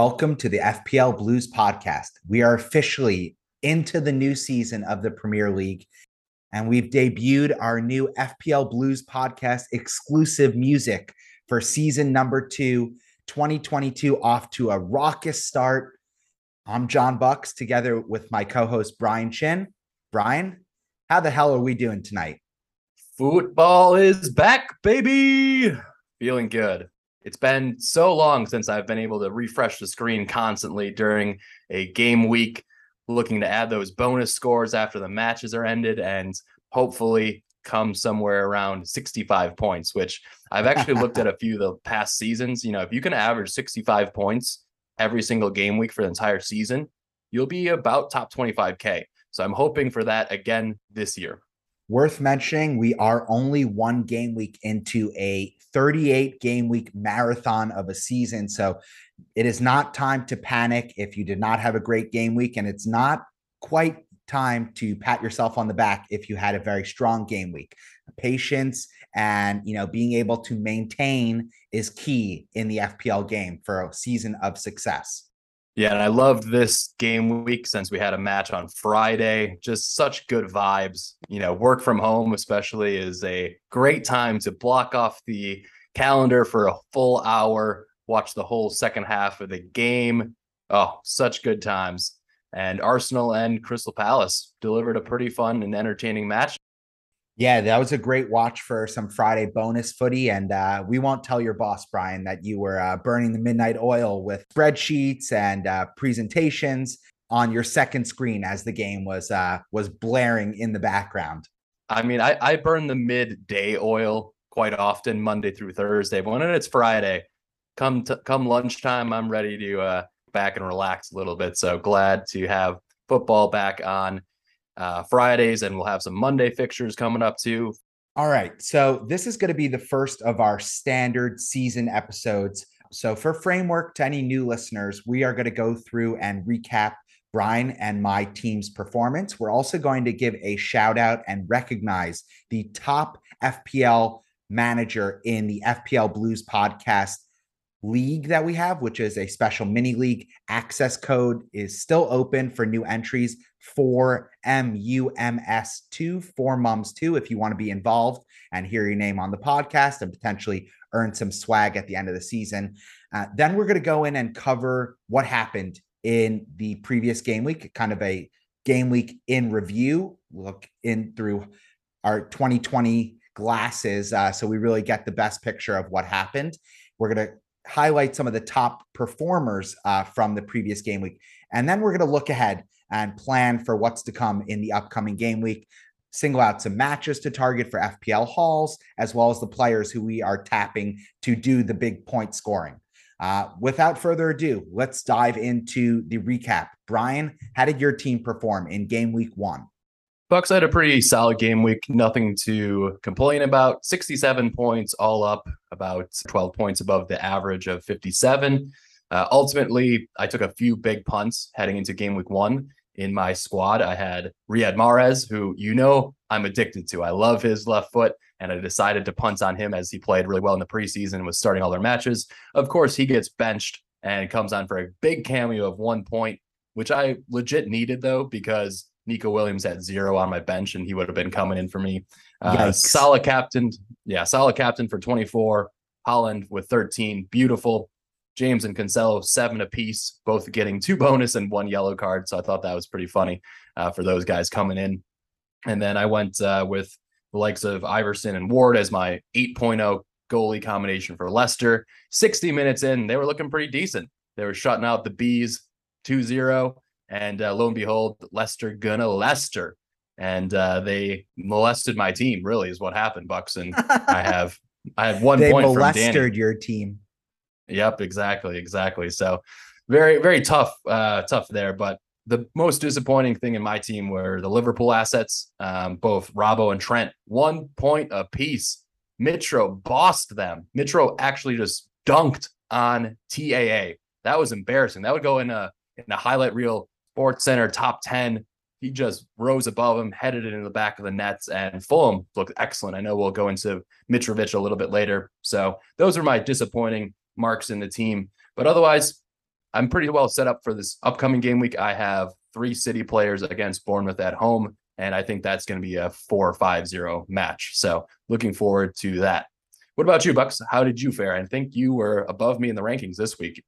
Welcome to the FPL Blues podcast. We are officially into the new season of the Premier League, and we've debuted our new FPL Blues podcast exclusive music for season number two, 2022, off to a raucous start. I'm John Bucks together with my co host, Brian Chin. Brian, how the hell are we doing tonight? Football is back, baby. Feeling good. It's been so long since I've been able to refresh the screen constantly during a game week, looking to add those bonus scores after the matches are ended and hopefully come somewhere around 65 points, which I've actually looked at a few of the past seasons. You know, if you can average 65 points every single game week for the entire season, you'll be about top 25K. So I'm hoping for that again this year. Worth mentioning, we are only one game week into a 38 game week marathon of a season. So it is not time to panic if you did not have a great game week. And it's not quite time to pat yourself on the back if you had a very strong game week. Patience and you know being able to maintain is key in the FPL game for a season of success. Yeah, and I loved this game week since we had a match on Friday. Just such good vibes. You know, work from home, especially, is a great time to block off the calendar for a full hour, watch the whole second half of the game. Oh, such good times. And Arsenal and Crystal Palace delivered a pretty fun and entertaining match. Yeah, that was a great watch for some Friday bonus footy. And uh, we won't tell your boss, Brian, that you were uh, burning the midnight oil with spreadsheets and uh, presentations on your second screen as the game was uh, was blaring in the background. I mean, I, I burn the midday oil quite often, Monday through Thursday. But when it's Friday, come come lunchtime, I'm ready to uh, back and relax a little bit. So glad to have football back on uh, Fridays, and we'll have some Monday fixtures coming up too. All right. So this is going to be the first of our standard season episodes. So for framework to any new listeners, we are going to go through and recap Brian and my team's performance. We're also going to give a shout out and recognize the top FPL manager in the FPL Blues podcast league that we have, which is a special mini league. Access code is still open for new entries for MUMS2, for mums 2, if you want to be involved and hear your name on the podcast and potentially earn some swag at the end of the season. Uh, then we're going to go in and cover what happened in the previous game week, kind of a game week in review, look in through our 2020 glasses. Uh, so we really get the best picture of what happened. We're going to highlight some of the top performers uh, from the previous game week. And then we're going to look ahead and plan for what's to come in the upcoming game week. Single out some matches to target for FPL hauls, as well as the players who we are tapping to do the big point scoring. Uh, without further ado, let's dive into the recap. Brian, how did your team perform in game week one? Bucks had a pretty solid game week, nothing to complain about. 67 points all up, about 12 points above the average of 57. Uh, ultimately, I took a few big punts heading into game week one. In my squad, I had Riyad Mahrez, who you know I'm addicted to. I love his left foot, and I decided to punt on him as he played really well in the preseason and was starting all their matches. Of course, he gets benched and comes on for a big cameo of one point, which I legit needed though, because Neco Williams at zero on my bench, and he would have been coming in for me. Uh, solid captain, yeah, solid captain for 24. Haaland with 13, beautiful. James and Cancelo seven apiece, both getting two bonus and one yellow card. So I thought that was pretty funny uh, for those guys coming in. And then I went uh, with the likes of Iversen and Ward as my 8.0 goalie combination for Leicester. 60 minutes in, they were looking pretty decent. They were shutting out the bees 2 0. And uh, lo and behold, Leicester gonna Leicester. And uh, they molested my team, really, is what happened, Bucks. And I have I had one they point molested from Danny. your team. Yep, exactly, exactly. So very, very tough, uh, tough there. But the most disappointing thing in my team were the Liverpool assets, um, both Robbo and Trent, one point apiece. Mitro bossed them. Mitro actually just dunked on TAA. That was embarrassing. That would go in a in a highlight reel Sports Center top 10. He just rose above him, headed it in the back of the nets, and Fulham looked excellent. I know we'll go into Mitrovic a little bit later. So those are my disappointing marks in the team. But otherwise, I'm pretty well set up for this upcoming game week. I have three City players against Bournemouth at home, and I think that's going to be a four five zero match. So looking forward to that. What about you, Bucks? How did you fare? I think you were above me in the rankings this week.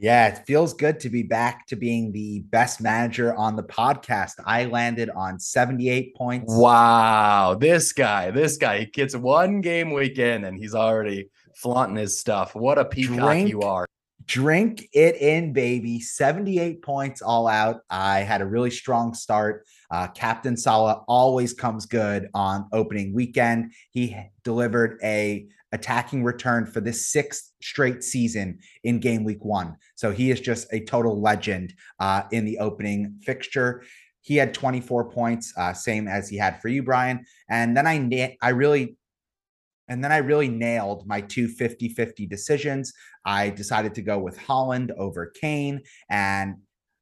Yeah, it feels good to be back to being the best manager on the podcast. I landed on 78 points. Wow. This guy, this guy, he gets one game weekend and he's already flaunting his stuff. What a peacock drink, you are. Drink it in, baby. 78 points all out. I had a really strong start. Uh, Captain Salah always comes good on opening weekend. He delivered a attacking return for the sixth straight season in game week one. So he is just a total legend uh, in the opening fixture. He had 24 points, uh, same as he had for you, Brian. And then I na- I really and then I really nailed my two 50 50 decisions. I decided to go with Haaland over Kane. And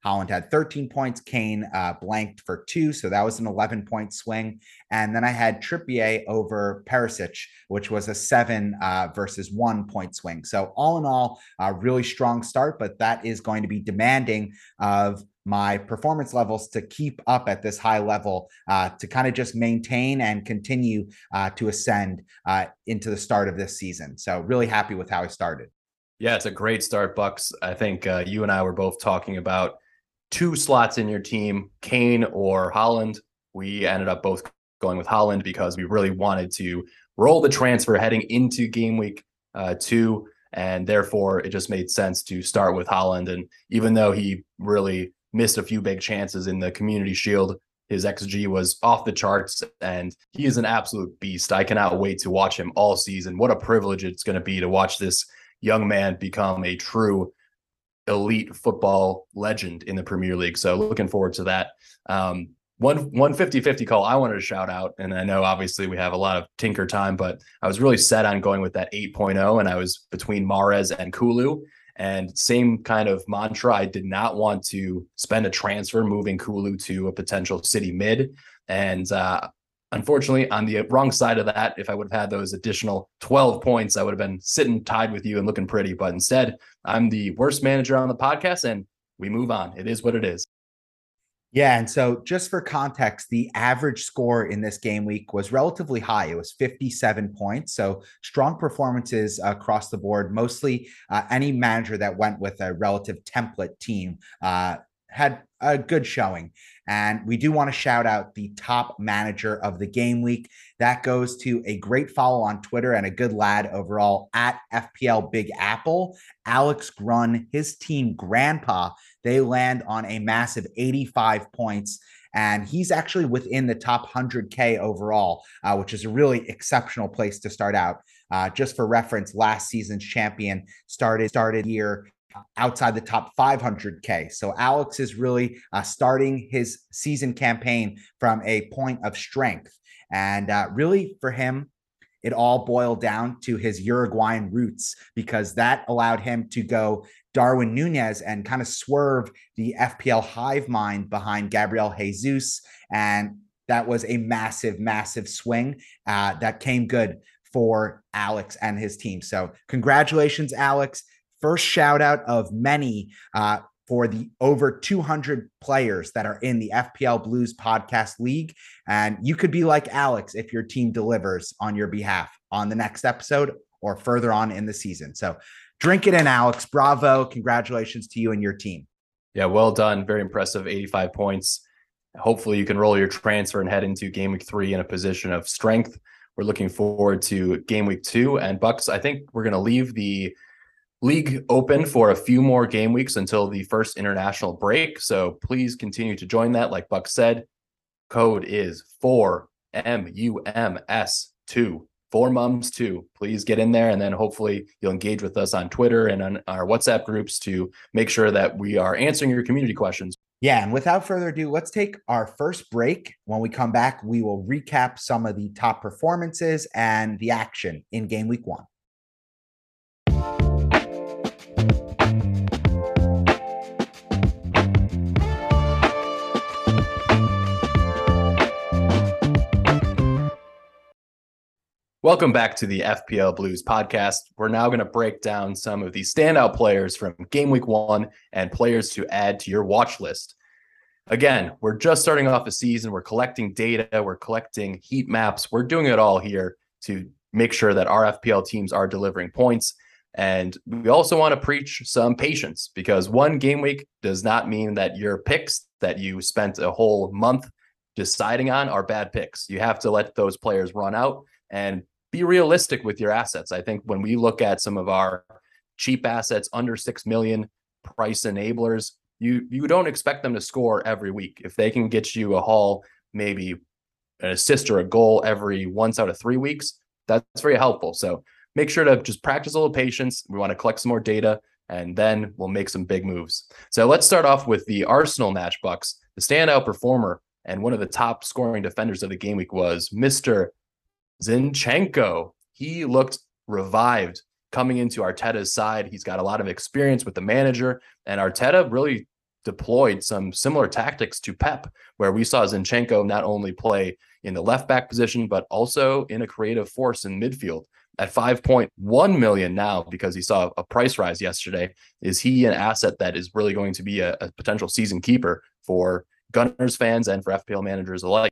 Haaland had 13 points. Kane uh, blanked for two. So that was an 11 point swing. And then I had Trippier over Perisic, which was a seven uh, versus one point swing. So all in all, a really strong start, but that is going to be demanding of my performance levels to keep up at this high level uh, to kind of just maintain and continue uh, to ascend uh, into the start of this season. So really happy with how I started. Yeah, it's a great start, Bucks. I think uh, you and I were both talking about two slots in your team, Kane or Haaland. We ended up both going with Haaland because we really wanted to roll the transfer heading into game week uh, two. And therefore, it just made sense to start with Haaland. And even though he really missed a few big chances in the community shield, his XG was off the charts, and he is an absolute beast. I cannot wait to watch him all season. What a privilege it's going to be to watch this young man become a true elite football legend in the Premier League. So looking forward to that. Um, one one 50 50 call I wanted to shout out. And I know obviously we have a lot of tinker time, but I was really set on going with that 8.0. And I was between Mahrez and Kulu. And same kind of mantra. I did not want to spend a transfer moving Kulu to a potential city mid. And uh, Unfortunately, on the wrong side of that, if I would have had those additional 12 points, I would have been sitting tied with you and looking pretty. But instead, I'm the worst manager on the podcast and we move on. It is what it is. Yeah. And so, just for context, the average score in this game week was relatively high. It was 57 points. So, strong performances across the board. Mostly uh, any manager that went with a relative template team uh, had a good showing. And we do want to shout out the top manager of the game week. That goes to a great follow on Twitter and a good lad overall at FPL Big Apple, Alex Grun, his team Grandpa. They land on a massive 85 points. And he's actually within the top 100K overall, uh, which is a really exceptional place to start out. Uh, just for reference, last season's champion started started here outside the top 500K. So Alex is really uh, starting his season campaign from a point of strength. And uh, really, for him, it all boiled down to his Uruguayan roots because that allowed him to go Darwin Nunez and kind of swerve the FPL hive mind behind Gabriel Jesus. And that was a massive, massive swing uh, that came good for Alex and his team. So, congratulations, Alex first shout out of many uh, for the over 200 players that are in the FPL Blues Podcast League. And you could be like Alex if your team delivers on your behalf on the next episode or further on in the season. So drink it in, Alex. Bravo. Congratulations to you and your team. Yeah, well done. Very impressive. 85 points. Hopefully, you can roll your transfer and head into game week three in a position of strength. We're looking forward to game week two. And Bucks, I think we're going to leave the league open for a few more game weeks until the first international break. So please continue to join that. Like Buck said, code is 4MUMS2. Four mums two. Please get in there and then hopefully you'll engage with us on Twitter and on our WhatsApp groups to make sure that we are answering your community questions. Yeah, and without further ado, let's take our first break. When we come back, we will recap some of the top performances and the action in game week one. Welcome back to the FPL Blues podcast. We're now going to break down some of the standout players from game week one and players to add to your watch list. Again, we're just starting off a season. We're collecting data, we're collecting heat maps. We're doing it all here to make sure that our FPL teams are delivering points. And we also want to preach some patience because one game week does not mean that your picks that you spent a whole month deciding on are bad picks. You have to let those players run out and be realistic with your assets. I think when we look at some of our cheap assets under 6 million price enablers, you you don't expect them to score every week. If they can get you a haul, maybe an assist or a goal every once out of 3 weeks, that's very helpful. So make sure to just practice a little patience. We want to collect some more data and then we'll make some big moves. So let's start off with the Arsenal match bucks. The standout performer and one of the top scoring defenders of the game week was Mr. Zinchenko, he looked revived coming into Arteta's side. He's got a lot of experience with the manager, and Arteta really deployed some similar tactics to Pep, where we saw Zinchenko not only play in the left back position, but also in a creative force in midfield. At 5.1 million now, because he saw a price rise yesterday, is he an asset that is really going to be a, a potential season keeper for Gunners fans and for FPL managers alike?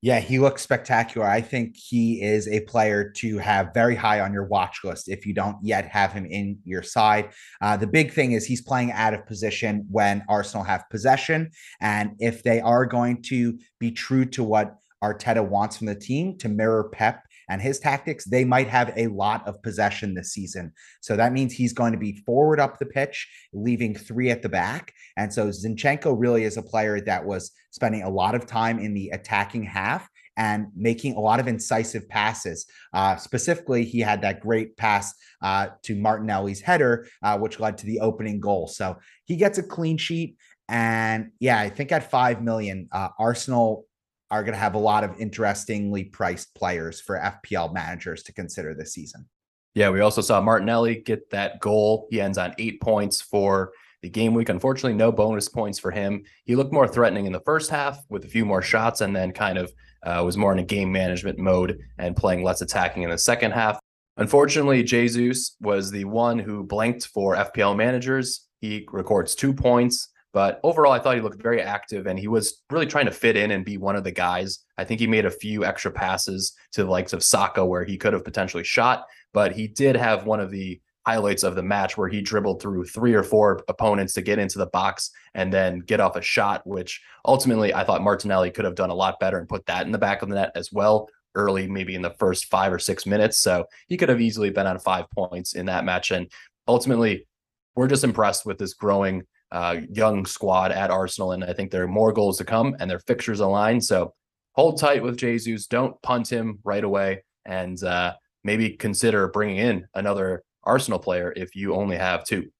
Yeah, he looks spectacular. I think he is a player to have very high on your watch list if you don't yet have him in your side. Uh, the big thing is he's playing out of position when Arsenal have possession. And if they are going to be true to what Arteta wants from the team to mirror Pep and his tactics, they might have a lot of possession this season. So that means he's going to be forward up the pitch, leaving three at the back. And so Zinchenko really is a player that was spending a lot of time in the attacking half and making a lot of incisive passes. Uh, specifically, he had that great pass uh, to Martinelli's header, uh, which led to the opening goal. So he gets a clean sheet. And yeah, I think at 5 million, uh, Arsenal are going to have a lot of interestingly priced players for FPL managers to consider this season. Yeah, we also saw Martinelli get that goal. He ends on eight points for the game week. Unfortunately, no bonus points for him. He looked more threatening in the first half with a few more shots and then kind of uh, was more in a game management mode and playing less attacking in the second half. Unfortunately, Jesus was the one who blanked for FPL managers. He records two points. But overall, I thought he looked very active and he was really trying to fit in and be one of the guys. I think he made a few extra passes to the likes of Saka where he could have potentially shot, but he did have one of the highlights of the match where he dribbled through three or four opponents to get into the box and then get off a shot, which ultimately I thought Martinelli could have done a lot better and put that in the back of the net as well early, maybe in the first five or six minutes. So he could have easily been on five points in that match. And ultimately, we're just impressed with this growing uh, young squad at Arsenal, and I think there are more goals to come, and their fixtures align. So hold tight with Jesus. Don't punt him right away, and uh, maybe consider bringing in another Arsenal player if you only have two.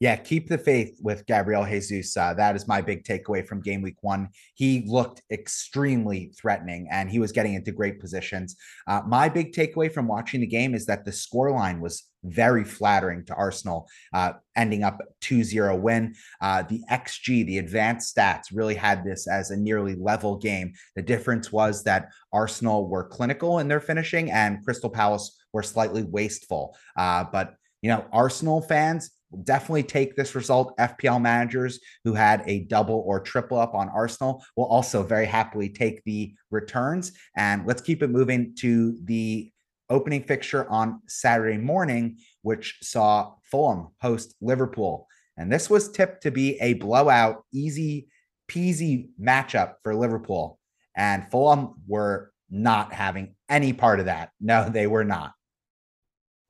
Yeah, keep the faith with Gabriel Jesus. Uh, that is my big takeaway from game week one. He looked extremely threatening and he was getting into great positions. Uh, my big takeaway from watching the game is that the scoreline was very flattering to Arsenal, uh, ending up 2 0 win. Uh, the XG, the advanced stats, really had this as a nearly level game. The difference was that Arsenal were clinical in their finishing and Crystal Palace were slightly wasteful. Uh, but you know, Arsenal fans, definitely take this result. FPL managers who had a double or triple up on Arsenal will also very happily take the returns. And let's keep it moving to the opening fixture on Saturday morning, which saw Fulham host Liverpool. And this was tipped to be a blowout, easy peasy matchup for Liverpool. And Fulham were not having any part of that. No, they were not.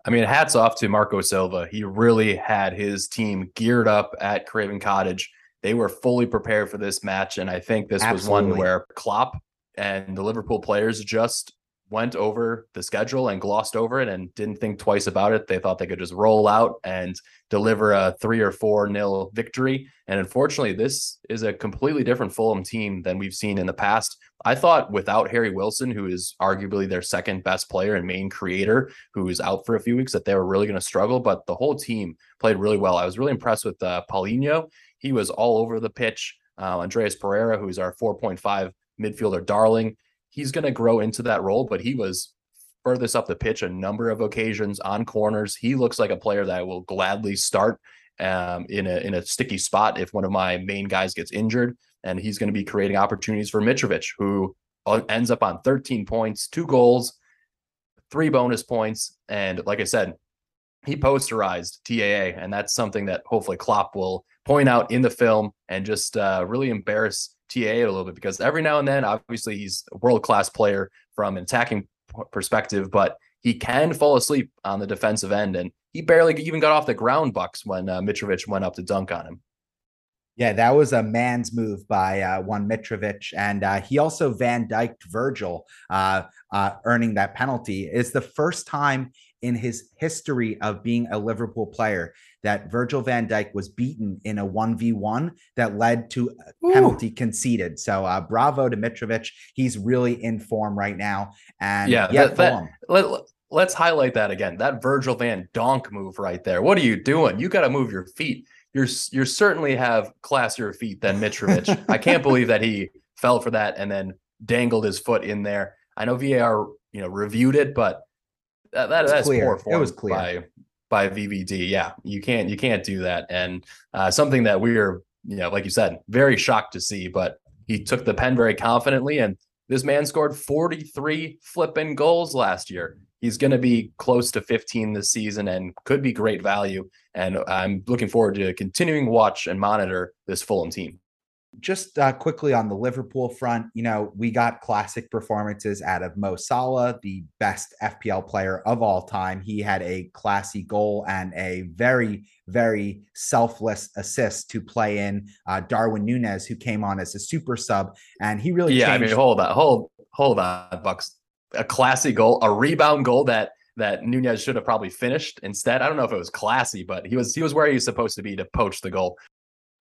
I mean, hats off to Marco Silva. He really had his team geared up at Craven Cottage. They were fully prepared for this match. And I think this Absolutely. was one where Klopp and the Liverpool players just went over the schedule and glossed over it and didn't think twice about it. They thought they could just roll out and deliver a three or four nil victory. And unfortunately, this is a completely different Fulham team than we've seen in the past. I thought without Harry Wilson, who is arguably their second best player and main creator, who is out for a few weeks, that they were really going to struggle. But the whole team played really well. I was really impressed with uh, Paulinho. He was all over the pitch. Uh, Andreas Pereira, who's our 4.5 midfielder darling, he's going to grow into that role, but he was furthest up the pitch a number of occasions on corners. He looks like a player that will gladly start um, in a in a sticky spot if one of my main guys gets injured, and he's going to be creating opportunities for Mitrovic, who uh, ends up on 13 points, two goals, three bonus points, and like I said, he posterized TAA, and that's something that hopefully Klopp will point out in the film and just uh, really embarrass TAA a little bit because every now and then, obviously, he's a world class player from an attacking perspective, but he can fall asleep on the defensive end, and he barely even got off the ground bucks when uh, Mitrovic went up to dunk on him. Yeah, that was a man's move by uh, one Mitrovic, and uh, he also Van Dyked Virgil, uh, uh, earning that penalty. It's the first time in his history of being a Liverpool player that Virgil van Dijk was beaten in a 1v1 that led to a penalty conceded. So uh, bravo to Mitrovic. He's really in form right now. And yeah, yeah that, that, let, let's highlight that again. That Virgil van Donk move right there. What are you doing? You got to move your feet. You're you certainly have classier feet than Mitrovic. I can't believe that he fell for that and then dangled his foot in there. I know VAR, you know, reviewed it, but that, that that's clear. poor form it was clear. by by VVD. Yeah, you can't you can't do that. And uh, something that we are, you know, like you said, very shocked to see. But he took the pen very confidently, and this man scored 43 flipping goals last year. He's going to be close to 15 this season and could be great value. And I'm looking forward to continuing watch and monitor this Fulham team just uh, quickly on the Liverpool front, you know, we got classic performances out of Mo Salah, the best FPL player of all time. He had a classy goal and a very, very selfless assist to play in uh, Darwin Nunez, who came on as a super sub, and he really yeah. Changed- I mean, hold on, hold, hold on, Bucks. A classy goal, a rebound goal that that Nunez should have probably finished instead. I don't know if it was classy, but he was he was where he was supposed to be to poach the goal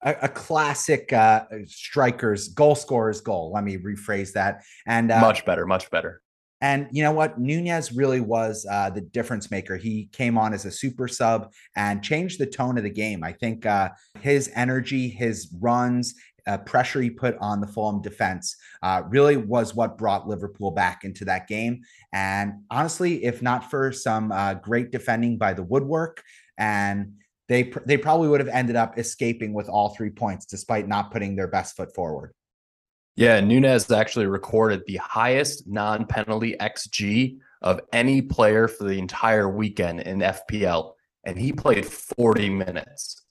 a, a classic uh, striker's goal scorer's goal. Let me rephrase that. And uh, much better, much better. And you know what? Nunez really was uh, the difference maker. He came on as a super sub and changed the tone of the game. I think uh, his energy, his runs, uh, pressure he put on the Fulham defense uh, really was what brought Liverpool back into that game. And honestly, if not for some uh, great defending by the woodwork and they they probably would have ended up escaping with all three points despite not putting their best foot forward. Yeah, Nunez actually recorded the highest non-penalty xG of any player for the entire weekend in FPL, and he played 40 minutes.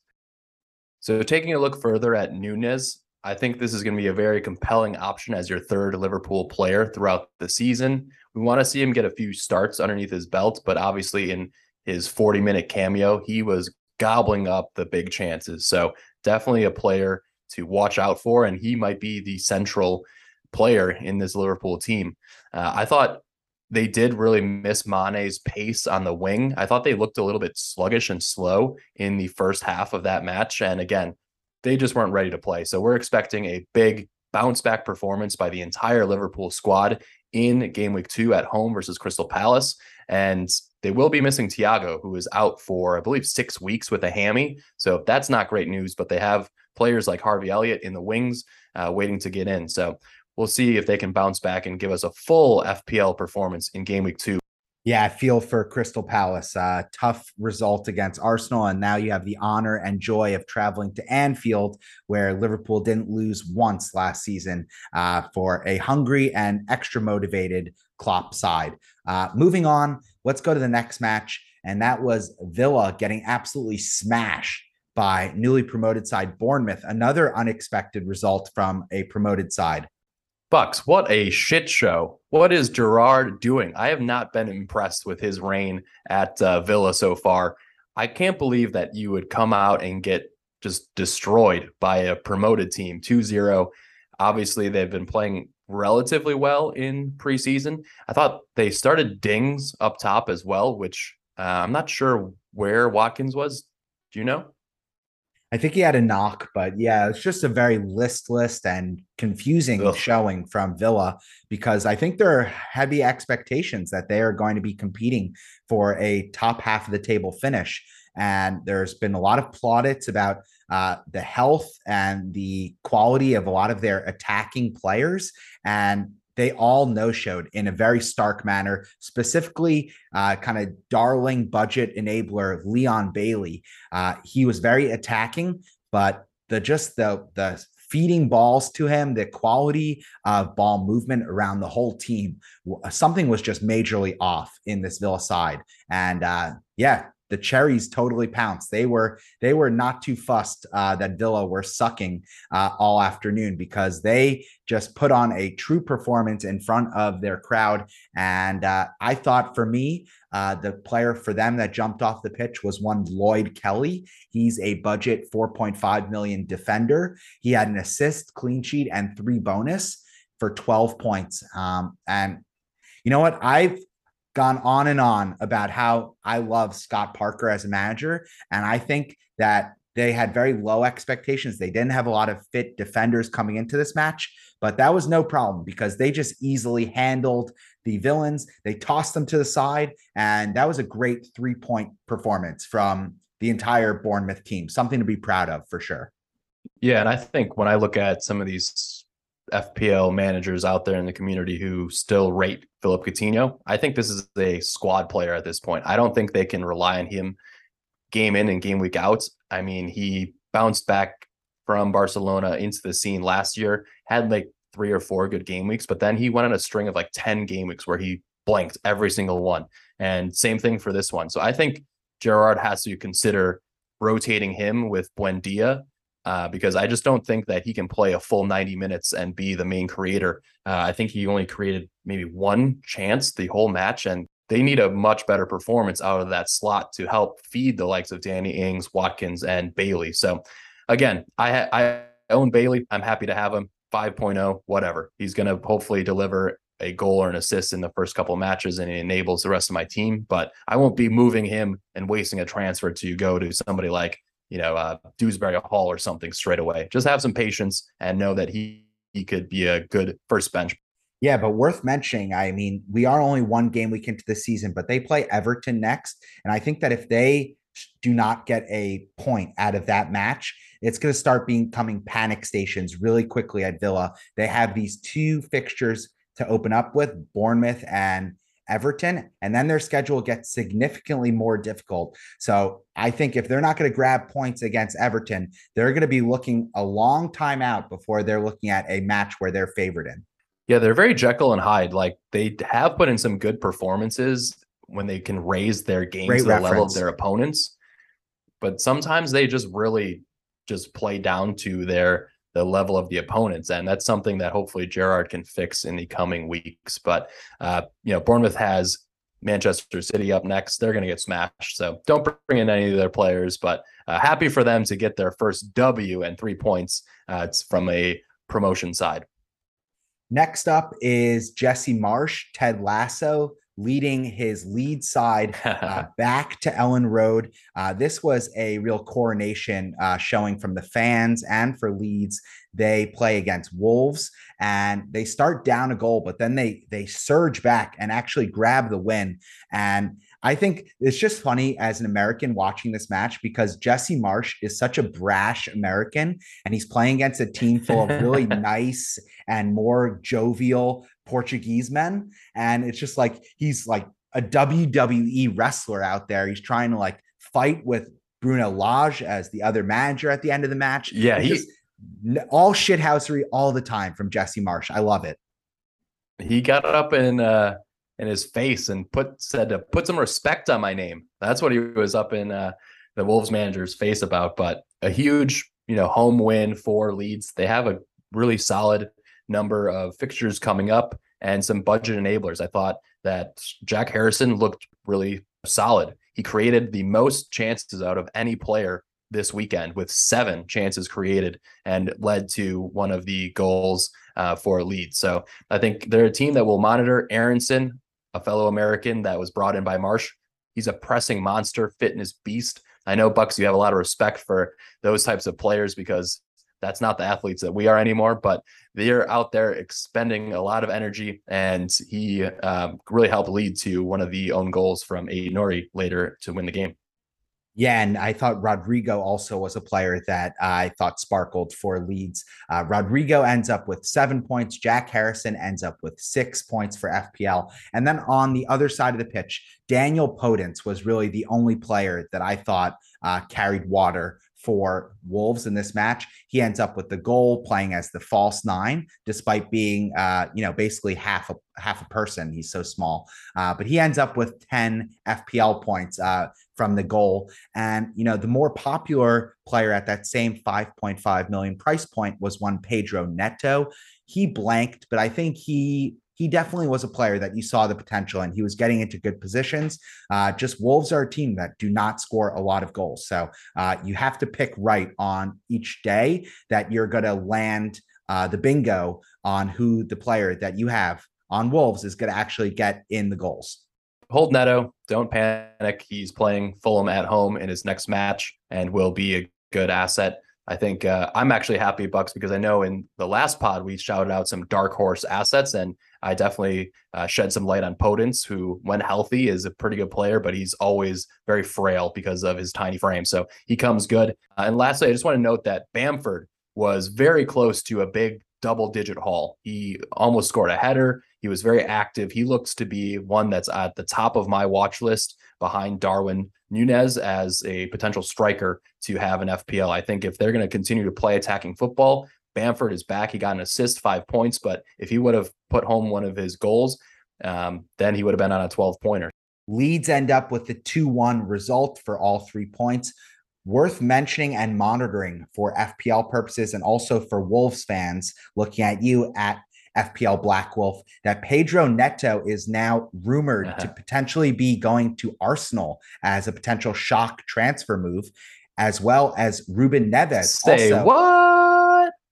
So taking a look further at Nunez, I think this is going to be a very compelling option as your third Liverpool player throughout the season. We want to see him get a few starts underneath his belt, but obviously in his 40 minute cameo, he was gobbling up the big chances. So definitely a player to watch out for, and he might be the central player in this Liverpool team. Uh, I thought they did really miss Mane's pace on the wing. I thought they looked a little bit sluggish and slow in the first half of that match. And again, they just weren't ready to play. So we're expecting a big bounce back performance by the entire Liverpool squad in game week two at home versus Crystal Palace. And they will be missing Thiago, who is out for, I believe, six weeks with a hammy. So that's not great news, but they have players like Harvey Elliott in the wings uh, waiting to get in. So we'll see if they can bounce back and give us a full FPL performance in game week two. Yeah, I feel for Crystal Palace. Uh, tough result against Arsenal. And now you have the honor and joy of traveling to Anfield, where Liverpool didn't lose once last season uh, for a hungry and extra motivated Klopp side. Uh, moving on, let's go to the next match. And that was Villa getting absolutely smashed by newly promoted side Bournemouth. Another unexpected result from a promoted side. Bucks, what a shit show. What is Gerrard doing? I have not been impressed with his reign at uh, Villa so far. I can't believe that you would come out and get just destroyed by a promoted team 2 0. Obviously, they've been playing relatively well in preseason. I thought they started Dings up top as well, which uh, I'm not sure where Watkins was. Do you know? I think he had a knock, but yeah, it's just a very listless and confusing Ugh. showing from Villa because I think there are heavy expectations that they are going to be competing for a top half of the table finish. And there's been a lot of plaudits about uh, the health and the quality of a lot of their attacking players. And they all no showed in a very stark manner, specifically, uh, kind of darling budget enabler Leon Bailey. Uh, he was very attacking, but the just the the feeding balls to him, the quality of ball movement around the whole team, something was just majorly off in this Villa side. And uh, yeah, the cherries totally pounced. They were they were not too fussed uh, that Villa were sucking uh, all afternoon because they just put on a true performance in front of their crowd. And uh, I thought for me, uh, the player for them that jumped off the pitch was one Lloyd Kelly. He's a budget 4.5 million defender. He had an assist, clean sheet, and three bonus for 12 points. Um, and you know what? I've gone on and on about how I love Scott Parker as a manager. And I think that they had very low expectations. They didn't have a lot of fit defenders coming into this match, but that was no problem because they just easily handled the villains. They tossed them to the side, and that was a great three point performance from the entire Bournemouth team. Something to be proud of for sure. Yeah. And I think when I look at some of these FPL managers out there in the community who still rate Philippe Coutinho. I think this is a squad player at this point. I don't think they can rely on him game in and game week out. I mean, he bounced back from Barcelona into the scene last year, had like three or four good game weeks, but then he went on a string of like 10 game weeks where he blanked every single one. And same thing for this one. So I think Gerrard has to consider rotating him with Buendia uh, because I just don't think that he can play a full 90 minutes and be the main creator. Uh, I think he only created maybe one chance the whole match, and they need a much better performance out of that slot to help feed the likes of Danny Ings, Watkins, and Bailey. So, again, I I own Bailey. I'm happy to have him 5.0, whatever. He's going to hopefully deliver a goal or an assist in the first couple matches and he enables the rest of my team. But I won't be moving him and wasting a transfer to go to somebody like you know, uh, Dewsbury Hall or something straight away. Just have some patience and know that he, he could be a good first bench. Yeah, but worth mentioning. I mean, we are only one game week into the season, but they play Everton next. And I think that if they do not get a point out of that match, it's going to start becoming panic stations really quickly at Villa. They have these two fixtures to open up with Bournemouth and Everton, and then their schedule gets significantly more difficult. So I think if they're not going to grab points against Everton, they're going to be looking a long time out before they're looking at a match where they're favored in. Yeah, they're very Jekyll and Hyde. Like they have put in some good performances when they can raise their game Great to the level of their opponents. But sometimes they just really just play down to their the level of the opponents. And that's something that hopefully Gerrard can fix in the coming weeks. But, uh, you know, Bournemouth has Manchester City up next. They're going to get smashed. So don't bring in any of their players, but uh, happy for them to get their first W and three points. Uh, it's from a promotion side. Next up is Jesse Marsch, Ted Lasso leading his lead side uh, back to Elland Road. Uh, this was a real coronation uh, showing from the fans and for Leeds. They play against Wolves and they start down a goal, but then they they surge back and actually grab the win. And I think it's just funny as an American watching this match because Jesse Marsch is such a brash American and he's playing against a team full of really nice and more jovial Portuguese men. And it's just like he's like a WWE wrestler out there. He's trying to like fight with Bruno Lage as the other manager at the end of the match. Yeah, he's all shithousery all the time from Jesse Marsch. I love it. He got up in uh in his face and put said to put some respect on my name. That's what he was up in uh the Wolves manager's face about. But a huge, you know, home win for Leeds. They have a really solid number of fixtures coming up and some budget enablers. I thought that Jack Harrison looked really solid. He created the most chances out of any player this weekend with seven chances created and led to one of the goals uh, for Leeds. So I think they're a team that will monitor Aaronson, a fellow American that was brought in by Marsch. He's a pressing monster, fitness beast. I know Bucks, you have a lot of respect for those types of players because that's not the athletes that we are anymore, but they're out there expending a lot of energy. And he um, really helped lead to one of the own goals from Ait-Nouri later to win the game. Yeah, and I thought Rodrigo also was a player that I thought sparkled for Leeds. Uh, Rodrigo ends up with seven points. Jack Harrison ends up with six points for FPL. And then on the other side of the pitch, Daniel Podence was really the only player that I thought uh, carried water for Wolves in this match. He ends up with the goal playing as the false nine, despite being, uh, you know, basically half a half a person. He's so small, uh, but he ends up with 10 FPL points uh, from the goal. And you know, the more popular player at that same 5.5 million price point was one Pedro Neto. He blanked, but I think he he definitely was a player that you saw the potential and he was getting into good positions. Uh, just Wolves are a team that do not score a lot of goals. So uh, you have to pick right on each day that you're going to land uh, the bingo on who the player that you have on Wolves is going to actually get in the goals. Hold Neto. Don't panic. He's playing Fulham at home in his next match and will be a good asset. I think uh, I'm actually happy Bucks because I know in the last pod we shouted out some dark horse assets, and I definitely uh, shed some light on Podence, who, when healthy, is a pretty good player, but he's always very frail because of his tiny frame. So he comes good. Uh, and lastly, I just want to note that Bamford was very close to a big double digit haul. He almost scored a header. He was very active. He looks to be one that's at the top of my watch list behind Darwin Nunez as a potential striker to have an FPL. I think if they're going to continue to play attacking football, Bamford is back. He got an assist, five points, but if he would have put home one of his goals, um, then he would have been on a 12 pointer. Leeds end up with the 2 1 result for all three points. Worth mentioning and monitoring for FPL purposes and also for Wolves fans looking at you at FPL Black Wolf that Pedro Neto is now rumored uh-huh. to potentially be going to Arsenal as a potential shock transfer move, as well as Ruben Neves. Say also. what?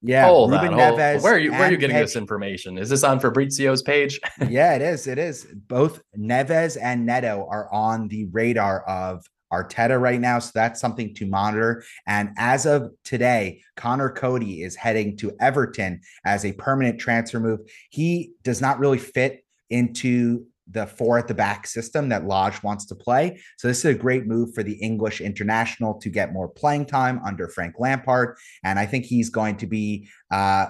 Yeah, hold Ruben on, Neves. Where are you? Where are you getting this information? Is this on Fabrizio's page? yeah, it is. It is. Both Neves and Neto are on the radar of Arteta right now. So that's something to monitor. And as of today, Conor Coady is heading to Everton as a permanent transfer move. He does not really fit into the four at the back system that Lodge wants to play. So this is a great move for the English international to get more playing time under Frank Lampard. And I think he's going to be uh,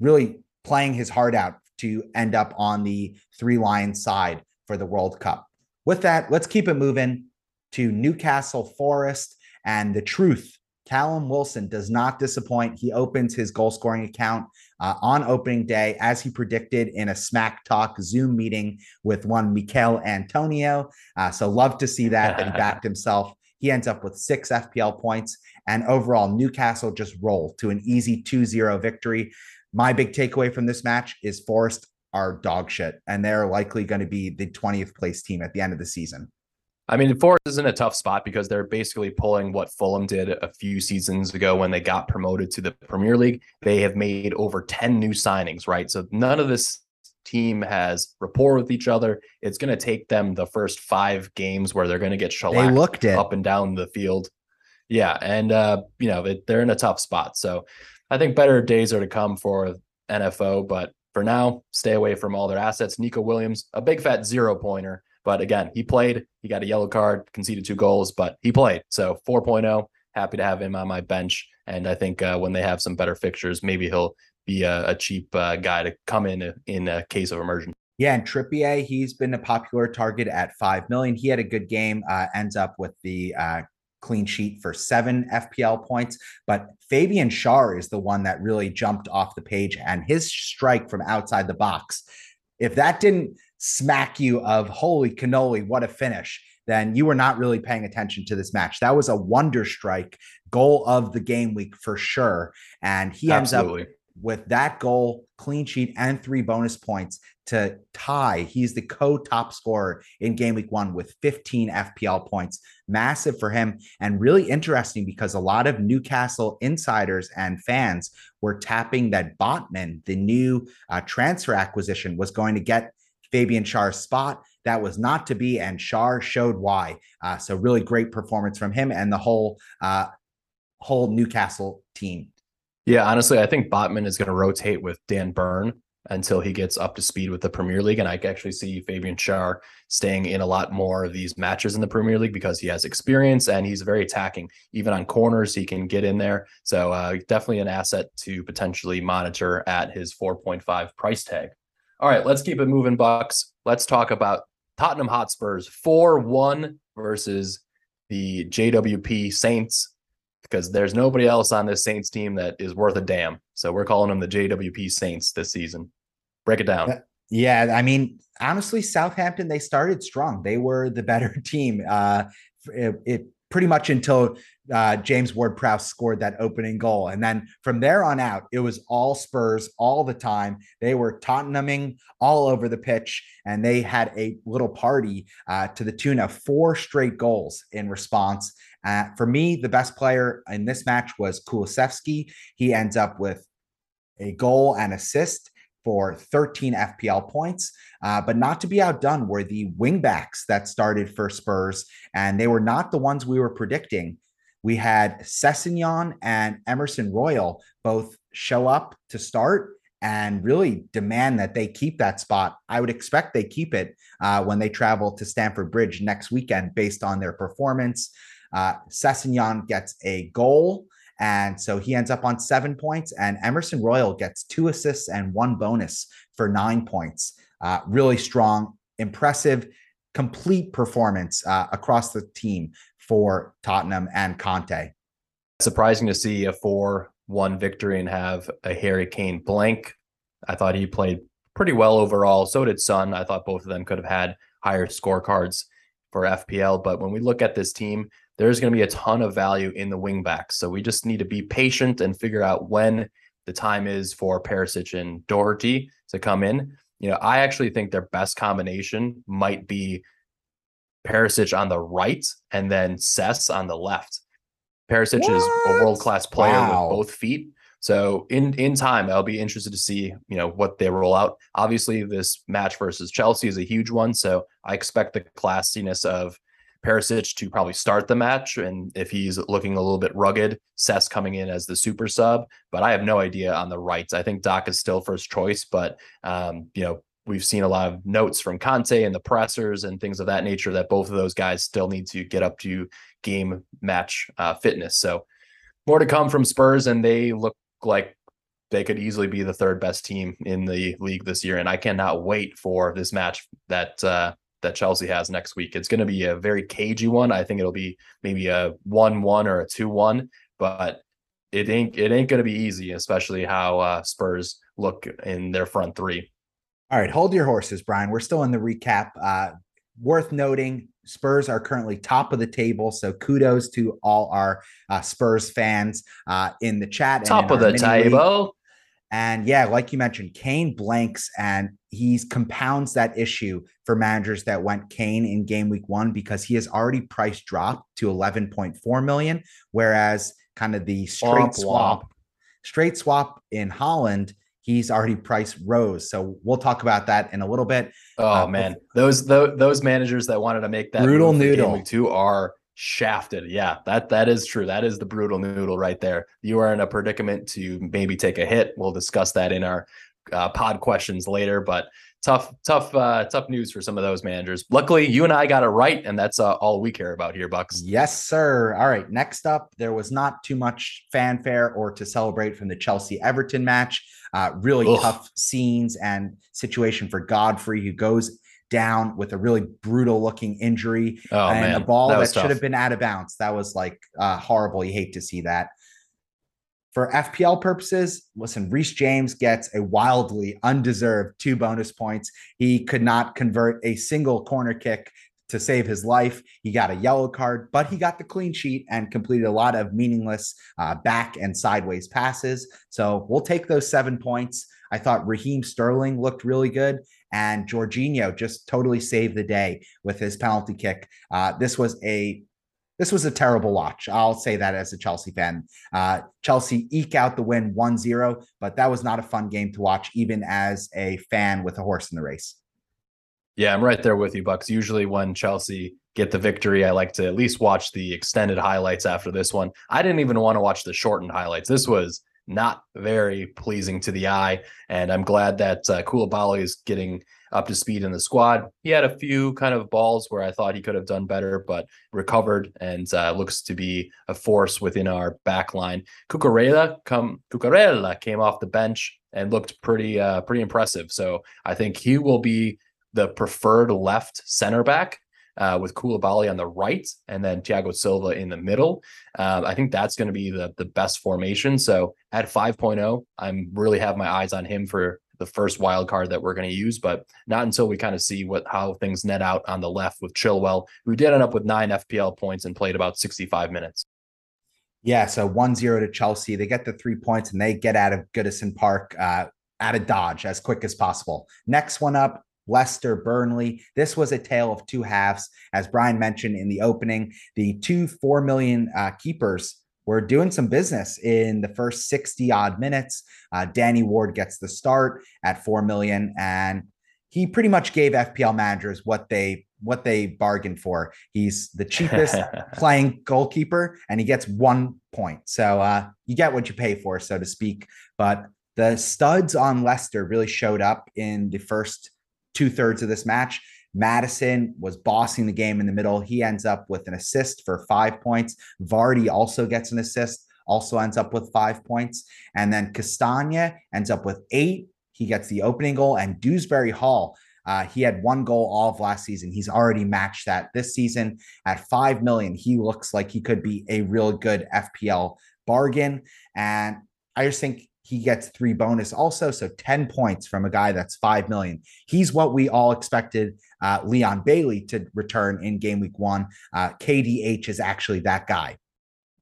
really playing his heart out to end up on the three line side for the World Cup. With that, let's keep it moving to Newcastle Forest. And the truth, Callum Wilson does not disappoint. He opens his goal scoring account uh, on opening day, as he predicted in a Smack Talk Zoom meeting with one Michail Antonio. Uh, so, love to see that, that he backed himself. He ends up with six FPL points. And overall, Newcastle just rolled to an easy 2 0 victory. My big takeaway from this match is Forest are dog shit, and they're likely going to be the 20th place team at the end of the season. I mean, Forest is in a tough spot because they're basically pulling what Fulham did a few seasons ago when they got promoted to the Premier League. They have made over 10 new signings, right? So none of this team has rapport with each other. It's going to take them the first five games where they're going to get shellacked they looked it. up and down the field. Yeah. And, uh, you know, it, they're in a tough spot. So I think better days are to come for NFO. But for now, stay away from all their assets. Neco Williams, a big fat zero pointer but again, he played. He got a yellow card, conceded two goals, but he played. So 4.0, happy to have him on my bench. And I think uh, when they have some better fixtures, maybe he'll be a, a cheap uh, guy to come in in a case of emergency. Yeah, and Trippier, he's been a popular target at five million. He had a good game, uh, ends up with the uh, clean sheet for seven FPL points. But Fabian Schär is the one that really jumped off the page, and his strike from outside the box. If that didn't smack you of holy cannoli, what a finish, then you were not really paying attention to this match. That was a wonder strike goal of the game week for sure. And he Absolutely. ends up with that goal, clean sheet, and three bonus points to tie. He's the co top scorer in game week one with 15 FPL points. Massive for him and really interesting because a lot of Newcastle insiders and fans were tapping that Botman, the new uh, transfer acquisition, was going to get Fabian Schär's spot. That was not to be, and Schär showed why. Uh, so really great performance from him and the whole uh, whole Newcastle team. Yeah, honestly, I think Botman is going to rotate with Dan Burn until he gets up to speed with the Premier League. And I actually see Fabian Schär staying in a lot more of these matches in the Premier League because he has experience and he's very attacking. Even on corners, he can get in there. So uh, definitely an asset to potentially monitor at his 4.5 price tag. All right, let's keep it moving, Bucks. Let's talk about Tottenham Hotspurs 4 1 versus the JWP Saints because there's nobody else on this Saints team that is worth a damn. So we're calling them the JWP Saints this season. Break it down. Yeah, I mean, honestly, Southampton they started strong. They were the better team. Uh, it, it pretty much until uh, James Ward Prowse scored that opening goal. And then from there on out, it was all Spurs all the time. They were Tottenhaming all over the pitch, and they had a little party uh, to the tune of four straight goals in response. Uh, for me, the best player in this match was Kulusevski. He ends up with a goal and assist for 13 FPL points. Uh, but not to be outdone were the wingbacks that started for Spurs, and they were not the ones we were predicting. We had Sessegnon and Emerson Royal both show up to start and really demand that they keep that spot. I would expect they keep it uh, when they travel to Stamford Bridge next weekend based on their performance. Uh, Sessegnon gets a goal. And so he ends up on seven points, and Emerson Royal gets two assists and one bonus for nine points. Uh, really strong, impressive, complete performance uh, across the team for Tottenham and Conte. Surprising to see a 4 1 victory and have a Harry Kane blank. I thought he played pretty well overall. So did Son. I thought both of them could have had higher scorecards for FPL. But when we look at this team, there's going to be a ton of value in the wingbacks. So we just need to be patient and figure out when the time is for Perisic and Doherty to come in. You know, I actually think their best combination might be Perisic on the right and then Cess on the left. Perisic what? is a world class player wow. with both feet. So in in time, I'll be interested to see you know what they roll out. Obviously, this match versus Chelsea is a huge one, so I expect the classiness of Perisic to probably start the match, and if he's looking a little bit rugged, Cess coming in as the super sub. But I have no idea on the rights. I think Doc is still first choice, but um, you know we've seen a lot of notes from Conte and the pressers and things of that nature that both of those guys still need to get up to game match uh, fitness. So more to come from Spurs, and they look like they could easily be the third best team in the league this year. And I cannot wait for this match that uh, that Chelsea has next week. It's going to be a very cagey one. I think it'll be maybe a one-one or a two-one, but it ain't it ain't going to be easy, especially how uh, Spurs look in their front three. All right, hold your horses, Brian. We're still in the recap. Uh, worth noting, Spurs are currently top of the table. So kudos to all our uh, Spurs fans uh, in the chat. Top of the table. League. And yeah, like you mentioned, Kane blanks and he compounds that issue for managers that went Kane in game week one because he has already price dropped to 11.4 million. Whereas kind of the straight womp, swap, straight swap in Haaland, he's already priced rose. So we'll talk about that in a little bit. Oh uh, man, those, those those managers that wanted to make that brutal noodle two are shafted. Yeah, that that is true. That is the brutal noodle right there. You are in a predicament to maybe take a hit. We'll discuss that in our uh, pod questions later, but tough, tough, uh, tough news for some of those managers. Luckily, you and I got it right, and that's uh, all we care about here, Bucks. Yes, sir. All right. Next up, there was not too much fanfare or to celebrate from the Chelsea Everton match. Uh, really Ugh. tough scenes and situation for Godfrey, who goes down with a really brutal looking injury oh, and man. a ball that, that should have been out of bounds. That was like uh, horrible. You hate to see that. For FPL purposes, listen, Reece James gets a wildly undeserved two bonus points. He could not convert a single corner kick to save his life. He got a yellow card, but he got the clean sheet and completed a lot of meaningless uh, back and sideways passes. So we'll take those seven points. I thought Raheem Sterling looked really good, and Jorginho just totally saved the day with his penalty kick. Uh, this was a this was a terrible watch. I'll say that as a Chelsea fan. Uh, Chelsea eke out the win 1 0, but that was not a fun game to watch, even as a fan with a horse in the race. Yeah, I'm right there with you, Bucks. Usually, when Chelsea get the victory, I like to at least watch the extended highlights after this one. I didn't even want to watch the shortened highlights. This was not very pleasing to the eye. And I'm glad that uh, Koulibaly is getting up to speed in the squad. He had a few kind of balls where I thought he could have done better, but recovered and uh, looks to be a force within our back line. Cucurella come Cucurella came off the bench and looked pretty uh, pretty impressive. So I think he will be the preferred left center back uh, with Koulibaly on the right and then Thiago Silva in the middle. Uh, I think that's going to be the the best formation. So at 5.0, I'm really have my eyes on him for the first wild card that we're going to use, but not until we kind of see what how things net out on the left with Chilwell, who did end up with nine FPL points and played about 65 minutes. Yeah, so 1-0 to Chelsea. They get the three points and they get out of Goodison Park uh, out of Dodge as quick as possible. Next one up, Leicester, Burnley. This was a tale of two halves. As Brian mentioned in the opening, the two 4 million uh, keepers were doing some business in the first 60 odd minutes. Uh, Danny Ward gets the start at 4 million and he pretty much gave FPL managers what they what they bargained for. He's the cheapest playing goalkeeper and he gets 1 point. So uh, you get what you pay for so to speak, but the studs on Leicester really showed up in the first two thirds of this match. Maddison was bossing the game in the middle. He ends up with an assist for five points. Vardy also gets an assist, also ends up with five points. And then Castagna ends up with eight. He gets the opening goal. And Dewsbury Hall, uh, he had one goal all of last season. He's already matched that this season at five million. He looks like he could be a real good FPL bargain. And I just think he gets three bonus also. So 10 points from a guy that's 5 million. He's what we all expected uh, Leon Bailey to return in game week one. Uh, KDH is actually that guy.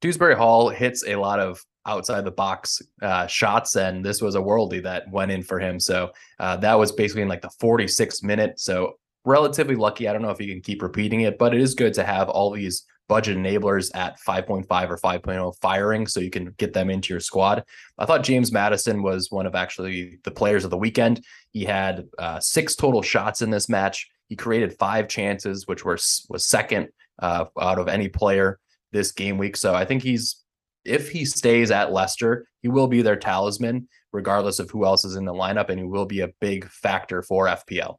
Dewsbury Hall hits a lot of outside the box uh, shots, and this was a worldie that went in for him. So uh, that was basically in like the 46 minute. So relatively lucky. I don't know if you can keep repeating it, but it is good to have all these budget enablers at 5.5 or 5.0 firing so you can get them into your squad. I thought James Maddison was one of actually the players of the weekend. He had uh, six total shots in this match. He created five chances, which were was second uh, out of any player this game week. So I think he's if he stays at Leicester, he will be their talisman, regardless of who else is in the lineup, and he will be a big factor for FPL.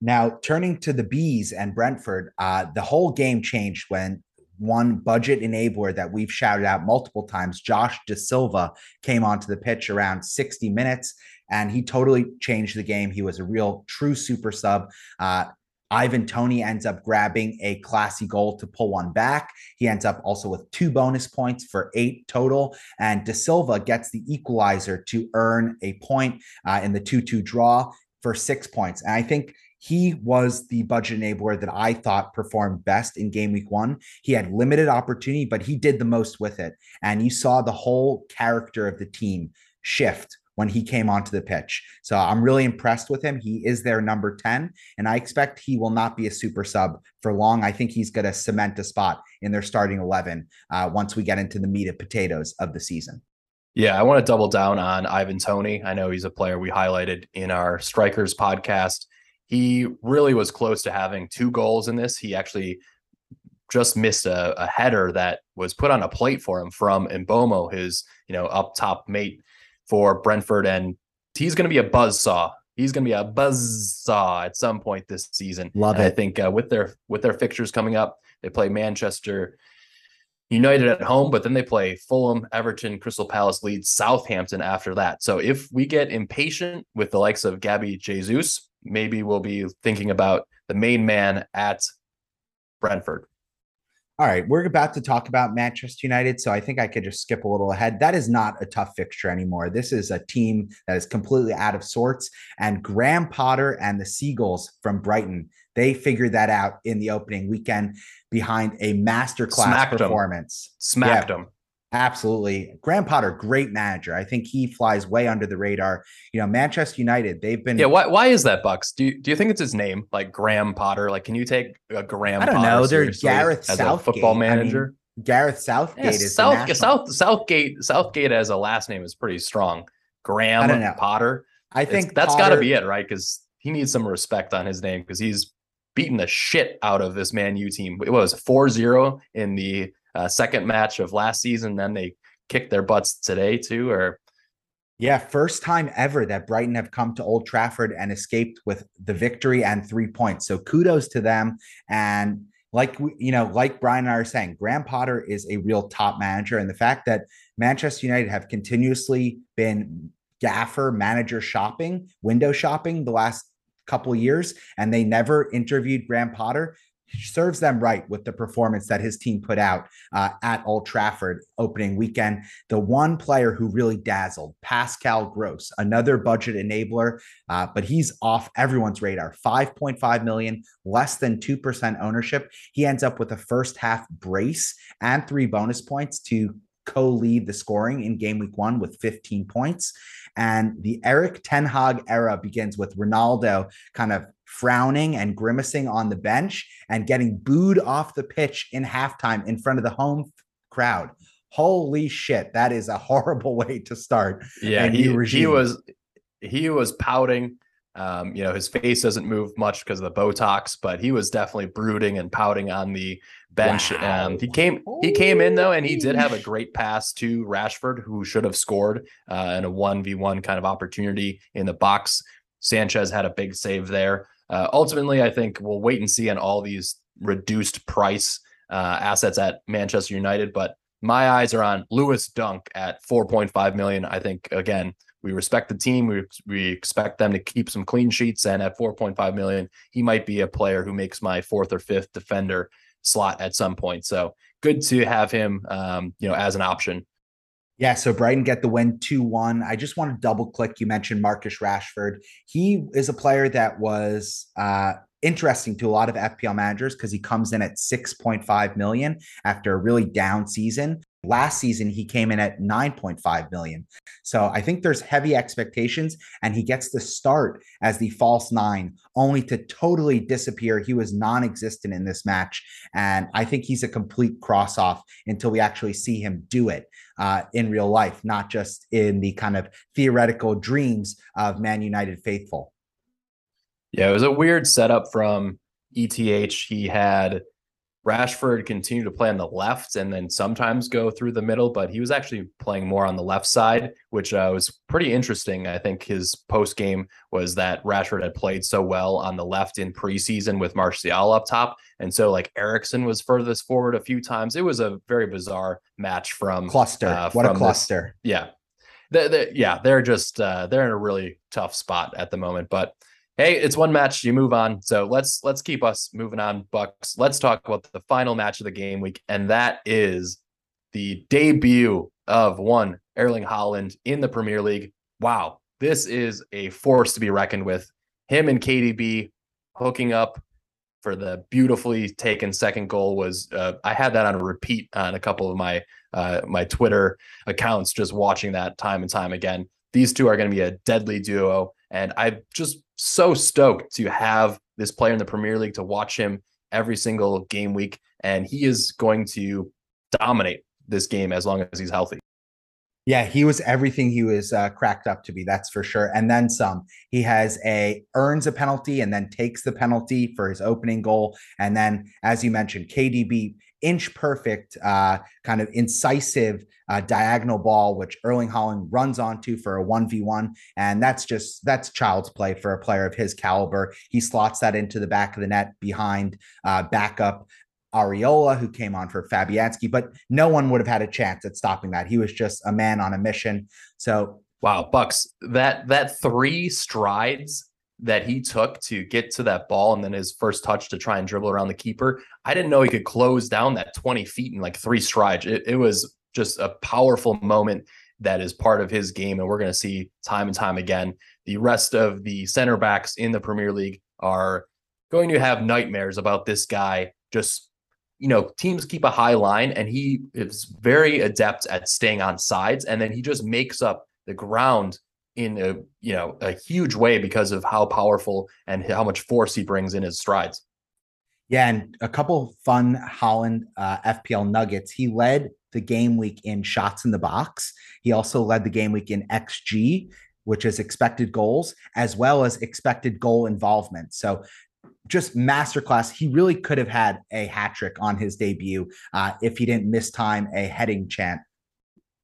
Now, turning to the Bees and Brentford, uh, the whole game changed when one budget enabler that we've shouted out multiple times, Josh Dasilva came onto the pitch around 60 minutes and he totally changed the game. He was a real true super sub. Uh, Ivan Toney ends up grabbing a classy goal to pull one back. He ends up also with two bonus points for eight total. And Dasilva gets the equalizer to earn a point uh, in the 2 2 draw for six points. And I think he was the budget enabler that I thought performed best in game week one. He had limited opportunity, but he did the most with it. And you saw the whole character of the team shift when he came onto the pitch. So I'm really impressed with him. He is their number 10, and I expect he will not be a super sub for long. I think he's going to cement a spot in their starting 11 uh, once we get into the meat and potatoes of the season. Yeah, I want to double down on Ivan Toney. I know he's a player we highlighted in our Strikers podcast. He really was close to having two goals in this. He actually just missed a, a header that was put on a plate for him from Mbeumo, his you know up top mate for Brentford, and he's going to be a buzz saw. He's going to be a buzz saw at some point this season. Love and it. I think uh, with their with their fixtures coming up, they play Manchester United at home, but then they play Fulham, Everton, Crystal Palace, Leeds, Southampton after that. So if we get impatient with the likes of Gabby Jesus, maybe we'll be thinking about the main man at Brentford. All right, we're about to talk about Manchester United, so I think I could just skip a little ahead. That is not a tough fixture anymore. This is a team that is completely out of sorts. And Graham Potter and the Seagulls from Brighton, they figured that out in the opening weekend behind a masterclass Smacked 'em. performance. Smacked Yeah. him. Absolutely. Graham Potter, great manager. I think he flies way under the radar. You know, Manchester United, they've been Yeah, why why is that Bucks? Do you, do you think it's his name, like Graham Potter? Like, can you take a Graham? I don't Potter know. They're Gareth Southgate. a football I mean, manager. Gareth Southgate Yeah, is South, national- South Southgate Southgate as a last name is pretty strong. Graham I. Potter. I think that's got to be it, right? Because he needs some respect on his name because he's beaten the shit out of this Man U team. It was 4-0 in the uh, second match of last season. Then they kicked their butts today too, or yeah, first time ever that Brighton have come to Old Trafford and escaped with the victory and three points. So kudos to them. And like you know, like Brian and I are saying, Graham Potter is a real top manager, and the fact that Manchester United have continuously been gaffer manager shopping, window shopping the last couple years, and they never interviewed Graham Potter serves them right with the performance that his team put out uh, at Old Trafford opening weekend. The one player who really dazzled, Pascal Gross, another budget enabler, uh, but he's off everyone's radar. 5.5 million, less than 2% ownership. He ends up with a first half brace and three bonus points to co lead the scoring in game week one with 15 points. And the Erik Ten Hag era begins with Ronaldo kind of frowning and grimacing on the bench and getting booed off the pitch in halftime in front of the home crowd. Holy shit, that is a horrible way to start. Yeah, he, he was he was pouting. Um, you know, his face doesn't move much because of the Botox, but he was definitely brooding and pouting on the bench. Wow. Um, he came he came in though, and he did have a great pass to Rashford, who should have scored uh, in a one v one kind of opportunity in the box. Sanchez had a big save there. Uh, ultimately, I think we'll wait and see on all these reduced price uh, assets at Manchester United, but my eyes are on Lewis Dunk at 4.5 million. I think again, we respect the team. We we expect them to keep some clean sheets, and at 4.5 million, he might be a player who makes my fourth or fifth defender slot at some point. So good to have him, um, you know, as an option. Yeah, so Brighton get the win 2 1. I just want to double click. You mentioned Marcus Rashford. He is a player that was uh, interesting to a lot of FPL managers because he comes in at 6.5 million after a really down season. Last season, he came in at 9.5 million. So I think there's heavy expectations, and he gets to start as the false nine, only to totally disappear. He was non existent in this match. And I think he's a complete cross off until we actually see him do it uh, in real life, not just in the kind of theoretical dreams of Man United faithful. Yeah, it was a weird setup from ETH. He had Rashford continued to play on the left and then sometimes go through the middle, but he was actually playing more on the left side, which uh, was pretty interesting. I think his post game was that Rashford had played so well on the left in preseason with Martial up top. And so, like, Eriksen was furthest forward a few times. It was a very bizarre match from cluster. Uh, what from a cluster. This, yeah. They're, they're, yeah, they're just, uh, they're in a really tough spot at the moment. But hey, it's one match. You move on. So let's let's keep us moving on, Bucks. Let's talk about the final match of the game week, and that is the debut of one Erling Haaland in the Premier League. Wow, this is a force to be reckoned with. Him and KDB hooking up for the beautifully taken second goal was uh, I had that on a repeat on a couple of my uh, my Twitter accounts, just watching that time and time again. These two are going to be a deadly duo. And I'm just so stoked to have this player in the Premier League to watch him every single game week. And he is going to dominate this game as long as he's healthy. Yeah, he was everything he was uh, cracked up to be. That's for sure. And then some. He has a earns a penalty and then takes the penalty for his opening goal. And then, as you mentioned, KDB inch perfect, uh, kind of incisive uh, diagonal ball, which Erling Haaland runs onto for a 1v1. And that's just, that's child's play for a player of his caliber. He slots that into the back of the net behind uh, backup Areola, who came on for Fabianski, but no one would have had a chance at stopping that. He was just a man on a mission. So, wow, Bucks, that that three strides that he took to get to that ball and then his first touch to try and dribble around the keeper. I didn't know he could close down that 20 feet in like three strides. It, it was just a powerful moment that is part of his game. And we're going to see time and time again. The rest of the center backs in the Premier League are going to have nightmares about this guy. Just, you know, teams keep a high line and he is very adept at staying on sides. And then he just makes up the ground in a you know a huge way because of how powerful and how much force he brings in his strides. Yeah, and a couple fun Haaland uh, FPL nuggets. He led the game week in shots in the box. He also led the game week in XG, which is expected goals, as well as expected goal involvement. So just masterclass. He really could have had a hat trick on his debut uh, if he didn't miss time a heading chant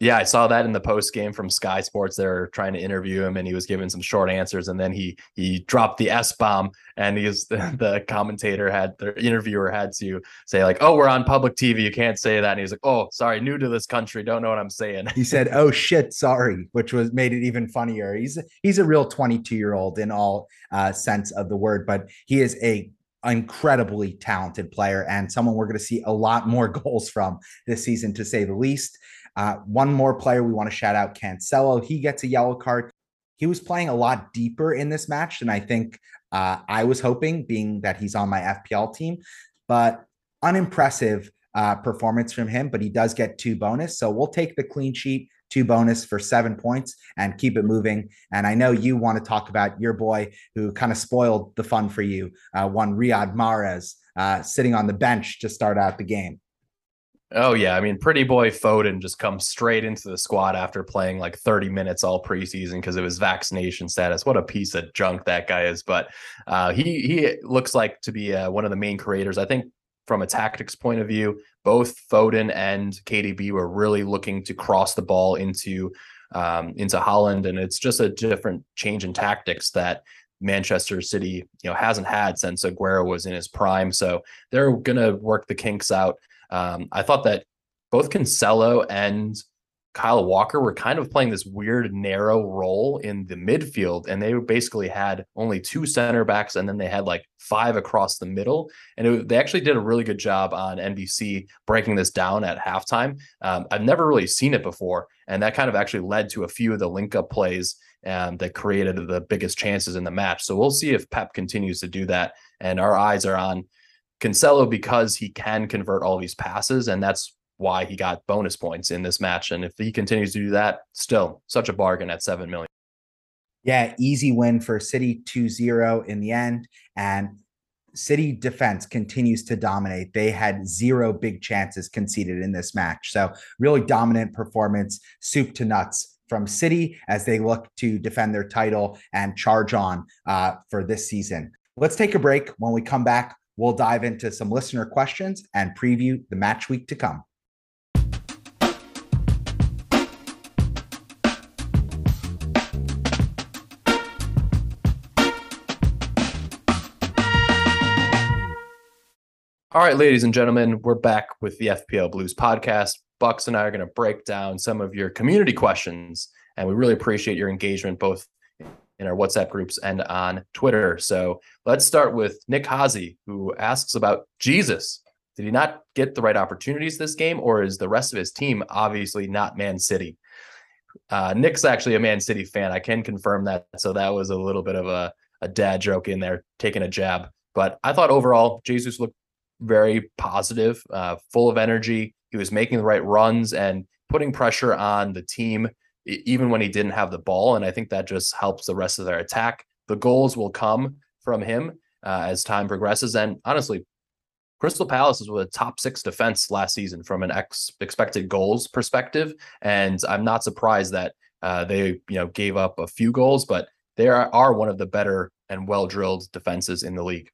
Yeah, I saw that in the post game from Sky Sports. They're trying to interview him, and he was giving some short answers, and then he he dropped the S bomb, and he's the, commentator had the interviewer had to say like, "Oh, we're on public TV, you can't say that." And he's like, "Oh, sorry, new to this country, don't know what I'm saying." He said, "Oh shit, sorry," which was made it even funnier. He's he's a real 22 year old in all uh, sense of the word, but he is a incredibly talented player and someone we're going to see a lot more goals from this season, to say the least. Uh, one more player we want to shout out Cancelo. He gets a yellow card. He was playing a lot deeper in this match than I think uh, I was hoping, being that he's on my FPL team. But unimpressive uh, performance from him, but he does get two bonus. So we'll take the clean sheet, two bonus for seven points and keep it moving. And I know you want to talk about your boy who kind of spoiled the fun for you, uh, one Riyad Mahrez uh, sitting on the bench to start out the game. Oh yeah, I mean, pretty boy Foden just comes straight into the squad after playing like 30 minutes all preseason because of his vaccination status. What a piece of junk that guy is! But uh, he he looks like to be uh, one of the main creators. I think from a tactics point of view, both Foden and KDB were really looking to cross the ball into um, into Haaland, and it's just a different change in tactics that Manchester City, you know, hasn't had since Aguero was in his prime. So they're gonna work the kinks out. Um, I thought that both Cancelo and Kyle Walker were kind of playing this weird narrow role in the midfield, and they basically had only two center backs, and then they had like five across the middle. And it, they actually did a really good job on NBC breaking this down at halftime. Um, I've never really seen it before, and that kind of actually led to a few of the link up plays um, that created the biggest chances in the match. So we'll see if Pep continues to do that, and our eyes are on Cancelo because he can convert all these passes, and that's why he got bonus points in this match. And if he continues to do that, still such a bargain at seven million. Yeah, easy win for City 2-0 in the end. And City defense continues to dominate. They had zero big chances conceded in this match. So, really dominant performance, soup to nuts from City as they look to defend their title and charge on uh, for this season. Let's take a break. When we come back, We'll dive into some listener questions and preview the match week to come. All right, ladies and gentlemen, we're back with the FPL Blues podcast. Bucks and I are going to break down some of your community questions, and we really appreciate your engagement both in our WhatsApp groups and on Twitter. So let's start with Nick Hazy, who asks about Jesus. Did he not get the right opportunities this game, or is the rest of his team obviously not Man City? Uh, Nick's actually a Man City fan. I can confirm that. So that was a little bit of a, a dad joke in there, taking a jab. But I thought overall, Jesus looked very positive, uh, full of energy. He was making the right runs and putting pressure on the team even when he didn't have the ball. And I think that just helps the rest of their attack. The goals will come from him uh, as time progresses. And honestly, Crystal Palace was a top six defense last season from an ex- expected goals perspective, and I'm not surprised that uh, they you know gave up a few goals, but they are, are one of the better and well drilled defenses in the league.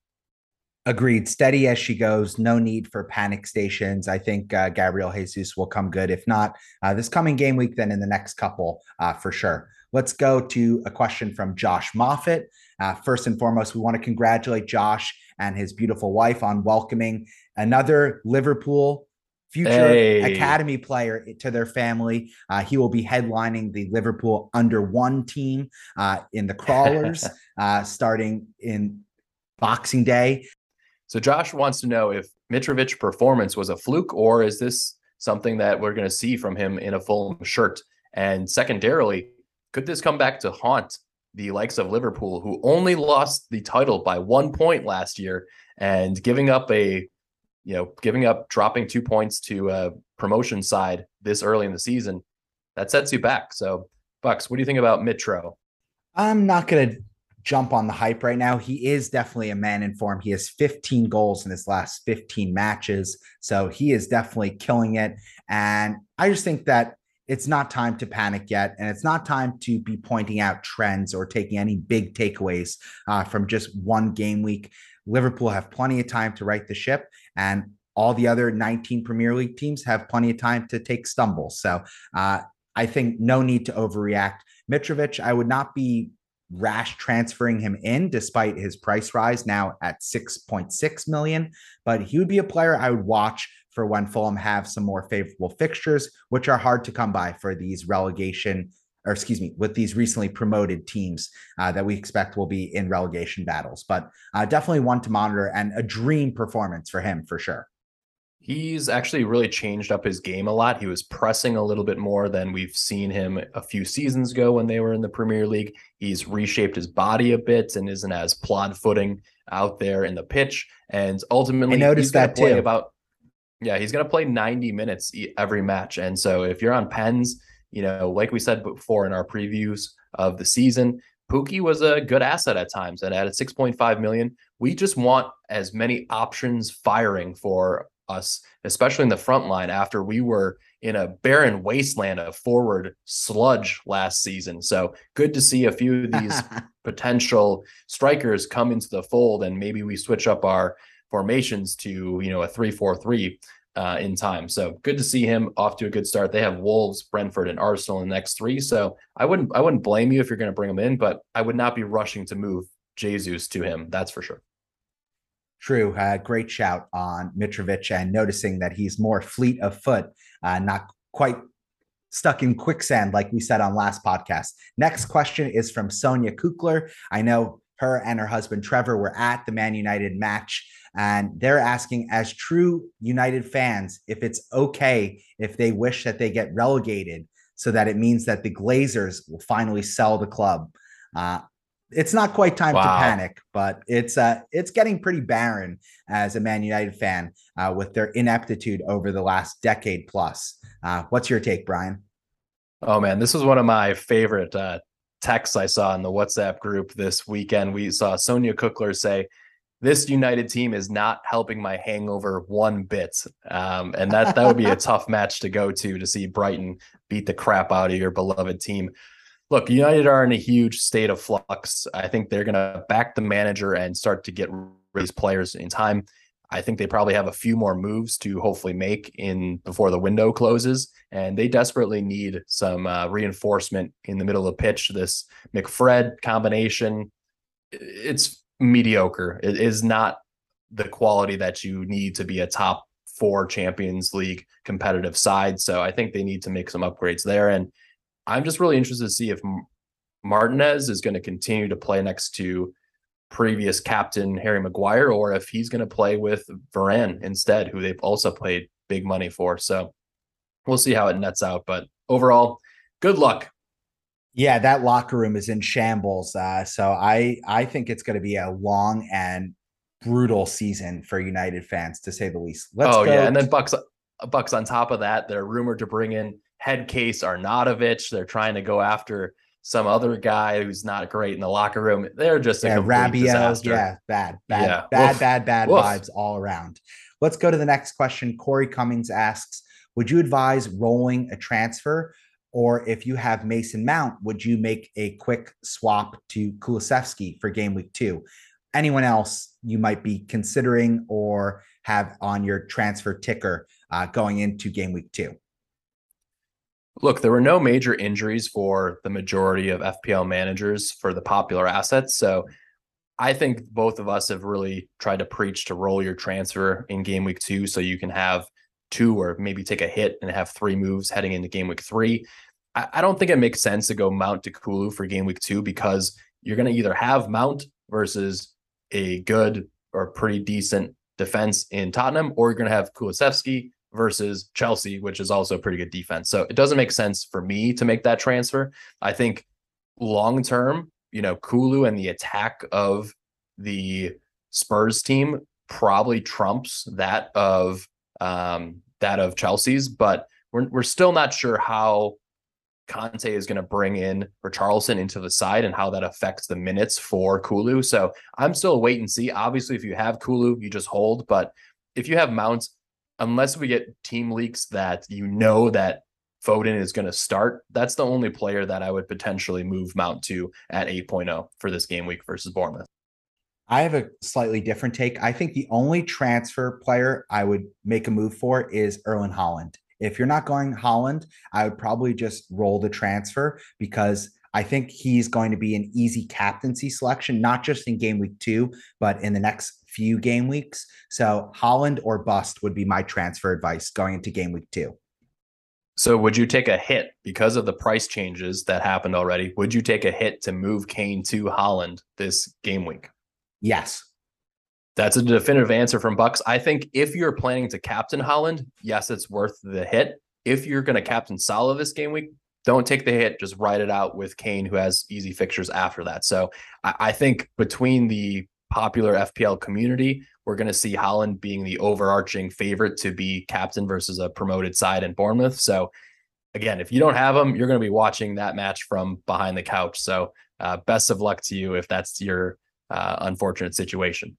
Agreed. Steady as she goes. No need for panic stations. I think uh, Gabriel Jesus will come good. If not uh, this coming game week, then in the next couple uh, for sure. Let's go to a question from Josh Moffat. Uh, first and foremost, we want to congratulate Josh and his beautiful wife on welcoming another Liverpool future hey. academy player to their family. Uh, he will be headlining the Liverpool under one team uh, in the crawlers uh, starting in Boxing Day. So Josh wants to know if Mitrovic performance was a fluke or is this something that we're going to see from him in a full shirt? And secondarily, could this come back to haunt the likes of Liverpool, who only lost the title by one point last year and giving up a, you know, giving up dropping two points to a promotion side this early in the season? That sets you back. So, Bucks, what do you think about Mitro? I'm not going to jump on the hype right now. He is definitely a man in form. He has 15 goals in his last 15 matches. So he is definitely killing it. And I just think that it's not time to panic yet. And it's not time to be pointing out trends or taking any big takeaways uh, from just one game week. Liverpool have plenty of time to right the ship. And all the other 19 Premier League teams have plenty of time to take stumbles. So uh, I think no need to overreact. Mitrovic, I would not be rash transferring him in despite his price rise now at 6.6 million, but he would be a player I would watch for when Fulham have some more favorable fixtures, which are hard to come by for these relegation or excuse me, with these recently promoted teams uh, that we expect will be in relegation battles. But uh, definitely one to monitor and a dream performance for him for sure. He's actually really changed up his game a lot. He was pressing a little bit more than we've seen him a few seasons ago when they were in the Premier League. He's reshaped his body a bit and isn't as plod footing out there in the pitch. And ultimately, I noticed that play too. About yeah, he's going to play 90 minutes every match. And so if you're on pens, you know, like we said before in our previews of the season, Pukki was a good asset at times. And at a 6.5 million, we just want as many options firing for us, especially in the front line after we were in a barren wasteland of forward sludge last season. So good to see a few of these potential strikers come into the fold and maybe we switch up our formations to, you know, a 3-4-3 uh, in time. So good to see him off to a good start. They have Wolves, Brentford, and Arsenal in the next three. So I wouldn't I wouldn't blame you if you're going to bring him in, but I would not be rushing to move Jesus to him. That's for sure. True. Uh, great shout on Mitrovic and noticing that he's more fleet of foot, uh, not quite stuck in quicksand, like we said on last podcast. Next question is from Sonia Kukler. I know her and her husband Trevor were at the Man United match, and they're asking, as true United fans, if it's okay if they wish that they get relegated so that it means that the Glazers will finally sell the club. Uh, it's not quite time wow. to panic, but it's uh it's getting pretty barren as a Man United fan uh, with their ineptitude over the last decade plus. Uh, what's your take, Brian? Oh man, this was one of my favorite uh, texts I saw in the WhatsApp group this weekend. We saw Sonia Cookler say, "This United team is not helping my hangover one bit," um, and that that would be a tough match to go to to see Brighton beat the crap out of your beloved team look, United are in a huge state of flux. I think they're going to back the manager and start to get these players in time. I think they probably have a few more moves to hopefully make in before the window closes, and they desperately need some uh, reinforcement in the middle of the pitch. This McFred combination, it's mediocre. It is not the quality that you need to be a top four Champions League competitive side. So I think they need to make some upgrades there. And I'm just really interested to see if Martinez is going to continue to play next to previous captain Harry Maguire or if he's going to play with Varane instead, who they've also paid big money for. So we'll see how it nets out. But overall, good luck. Yeah, that locker room is in shambles. Uh, so I I think it's going to be a long and brutal season for United fans, to say the least. Let's oh yeah, and then Bucks Bucks on top of that, they're rumored to bring in head case Arnautovic. They're trying to go after some other guy who's not great in the locker room. They're just a yeah, Rabiot, disaster. Yeah, bad, bad, yeah. bad, Oof. bad, bad Oof. vibes all around. Let's go to the next question. Corey Cummings asks, would you advise rolling a transfer? Or if you have Mason Mount, would you make a quick swap to Kulusevski for game week two? Anyone else you might be considering or have on your transfer ticker uh, going into game week two? Look, there were no major injuries for the majority of FPL managers for the popular assets. So I think both of us have really tried to preach to roll your transfer in game week two so you can have two or maybe take a hit and have three moves heading into game week three. I, I don't think it makes sense to go Mount to Kulu for game week two because you're going to either have Mount versus a good or pretty decent defense in Tottenham, or you're going to have Kulusevski versus Chelsea, which is also a pretty good defense. So it doesn't make sense for me to make that transfer. I think long term, you know, Kulu and the attack of the Spurs team probably trumps that of um, that of Chelsea's, but we're we're still not sure how Conte is going to bring in Richarlison into the side and how that affects the minutes for Kulu. So I'm still wait and see. Obviously, if you have Kulu, you just hold. But if you have Mounts, unless we get team leaks that you know that Foden is going to start, that's the only player that I would potentially move Mount to at 8.0 for this game week versus Bournemouth. I have a slightly different take. I think the only transfer player I would make a move for is Erling Haaland. if you're not going Haaland, I would probably just roll the transfer because I think he's going to be an easy captaincy selection, not just in game week two, but in the next few game weeks. So Haaland or bust would be my transfer advice going into game week two. So would you take a hit because of the price changes that happened already? Would you take a hit to move Kane to Haaland this game week? Yes. That's a definitive answer from Bucks. I think if you're planning to captain Haaland, yes, it's worth the hit. If you're going to captain Salah this game week, don't take the hit. Just ride it out with Kane, who has easy fixtures after that. So I, I think between the popular FPL community, we're going to see Haaland being the overarching favorite to be captain versus a promoted side in Bournemouth. So, again, if you don't have him, you're going to be watching that match from behind the couch. So, uh, best of luck to you if that's your uh, unfortunate situation.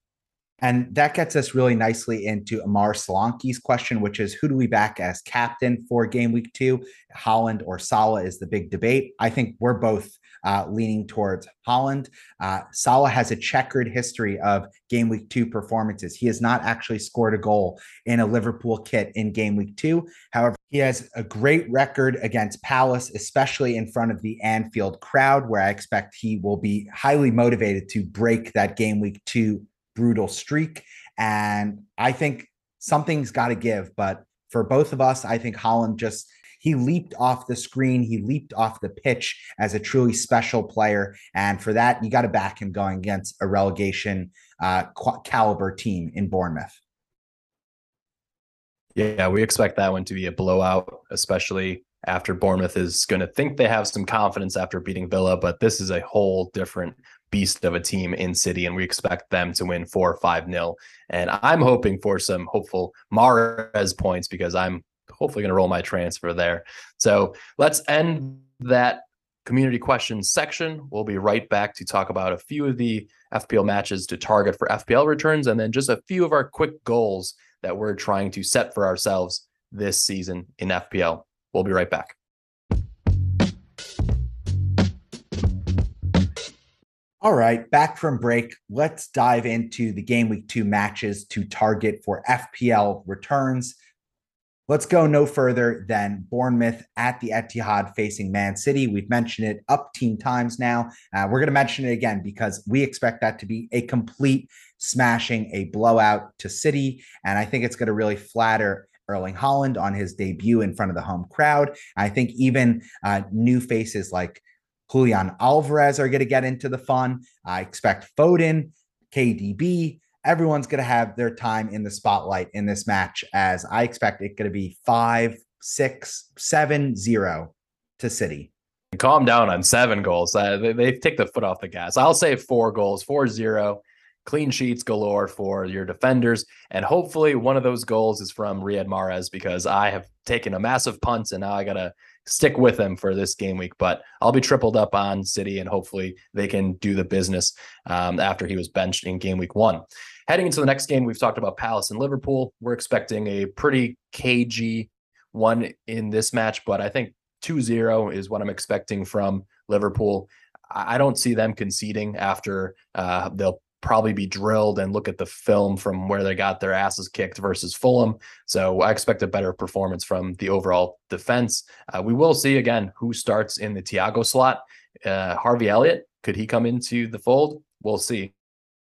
And that gets us really nicely into Amar Solanke's question, which is who do we back as captain for game week two? Haaland or Salah is the big debate. I think we're both uh, leaning towards Haaland. Uh, Salah has a checkered history of game week two performances. He has not actually scored a goal in a Liverpool kit in game week two. However, he has a great record against Palace, especially in front of the Anfield crowd, where I expect he will be highly motivated to break that game week two brutal streak. And I think something's got to give. But for both of us, I think Haaland just he leaped off the screen, he leaped off the pitch as a truly special player, and for that, you got to back him going against a relegation uh, caliber team in Bournemouth. Yeah, we expect that one to be a blowout, especially after Bournemouth is going to think they have some confidence after beating Villa, but this is a whole different beast of a team in City, and we expect them to win four or five nil. And I'm hoping for some hopeful Mahrez points because I'm hopefully going to roll my transfer there. So let's end that community questions section. We'll be right back to talk about a few of the FPL matches to target for FPL returns, and then just a few of our quick goals that we're trying to set for ourselves this season in FPL. We'll be right back. All right, back from break. Let's dive into the game week two matches to target for FPL returns. Let's go no further than Bournemouth at the Etihad facing Man City. We've mentioned it up team times now. Uh, we're going to mention it again because we expect that to be a complete smashing, a blowout to City. And I think it's going to really flatter Erling Haaland on his debut in front of the home crowd. I think even uh, new faces like Julian Alvarez are going to get into the fun. I expect Foden, KDB, everyone's going to have their time in the spotlight in this match as I expect it going to be five, six, seven, zero to City. Calm down on seven goals. Uh, they, they take the foot off the gas. I'll say four goals, four zero clean sheets galore for your defenders. And hopefully one of those goals is from Riyad Mahrez because I have taken a massive punt and now I got to stick with him for this game week. But I'll be tripled up on City and hopefully they can do the business um, after he was benched in game week one. Heading into the next game, we've talked about Palace and Liverpool. We're expecting a pretty cagey one in this match, but I think 2 0 is what I'm expecting from Liverpool. I don't see them conceding after uh, they'll probably be drilled and look at the film from where they got their asses kicked versus Fulham. So I expect a better performance from the overall defense. Uh, we will see again who starts in the Thiago slot. Uh, Harvey Elliott, could he come into the fold? We'll see.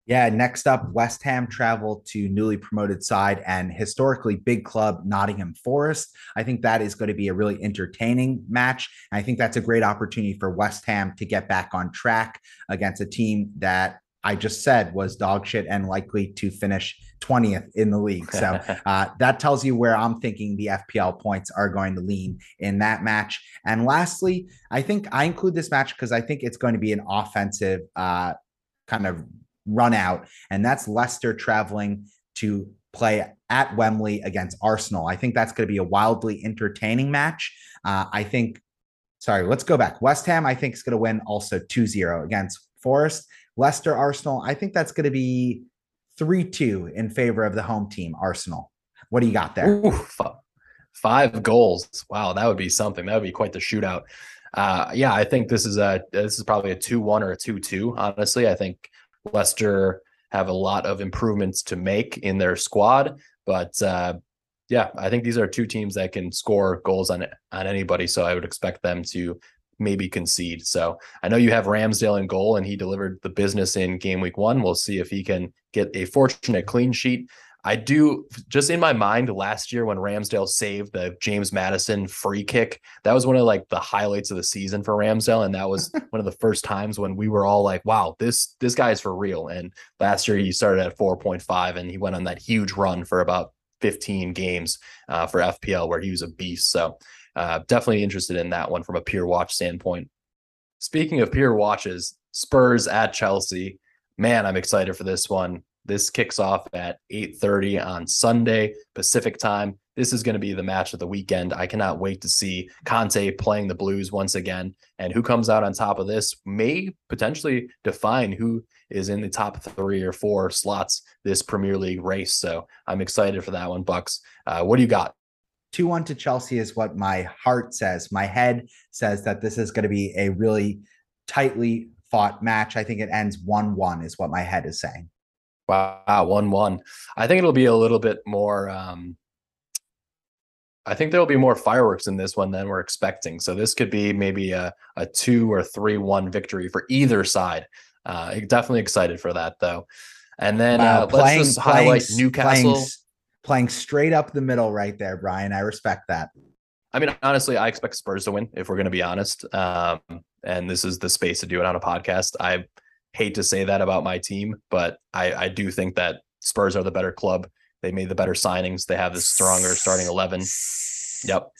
Yeah, next up, West Ham travel to newly promoted side and historically big club Nottingham Forest. I think that is going to be a really entertaining match. And I think that's a great opportunity for West Ham to get back on track against a team that I just said was dog shit and likely to finish 20th in the league. So uh, that tells you where I'm thinking the FPL points are going to lean in that match. And lastly, I think I include this match because I think it's going to be an offensive uh, kind of run out. And that's Leicester traveling to play at Wembley against Arsenal. I think that's going to be a wildly entertaining match. Uh, I think, sorry, let's go back. West Ham, I think, is going to win also 2 0 against Forest. Leicester Arsenal, I think that's going to be 3 2 in favor of the home team, Arsenal. What do you got there? Five goals. Wow, that would be something. That would be quite the shootout. Uh, yeah, I think this is a this is probably a two one or a two two. Honestly, I think Leicester have a lot of improvements to make in their squad, but uh, yeah, I think these are two teams that can score goals on on anybody. So I would expect them to maybe concede. So I know you have Ramsdale in goal, and he delivered the business in game week one. We'll see if he can get a fortunate clean sheet. I do just in my mind last year when Ramsdale saved the James Maddison free kick. That was one of like the highlights of the season for Ramsdale, and that was one of the first times when we were all like, "Wow, this this guy is for real." And last year he started at 4.5, and he went on that huge run for about 15 games uh, for FPL where he was a beast. So uh, definitely interested in that one from a pure watch standpoint. Speaking of pure watches, Spurs at Chelsea. Man, I'm excited for this one. This kicks off at 8:30 on Sunday Pacific time. This is going to be the match of the weekend. I cannot wait to see Conte playing the Blues once again. And who comes out on top of this may potentially define who is in the top three or four slots this Premier League race. So I'm excited for that one, Bucks. Uh, what do you got? 2 1 to Chelsea is what my heart says. My head says that this is going to be a really tightly fought match. I think it ends 1 1, is what my head is saying. Wow, 1 1. I think it'll be a little bit more. Um, I think there'll be more fireworks in this one than we're expecting. So this could be maybe a, a two or three one victory for either side. Uh, definitely excited for that though. And then wow, uh, playing, let's just highlight playing, Newcastle. Playing, playing straight up the middle right there, Brian. I respect that. I mean, honestly, I expect Spurs to win if we're going to be honest. Um, and this is the space to do it on a podcast. I hate to say that about my team, but I, I do think that Spurs are the better club. They made the better signings. They have the stronger starting 11. Yep.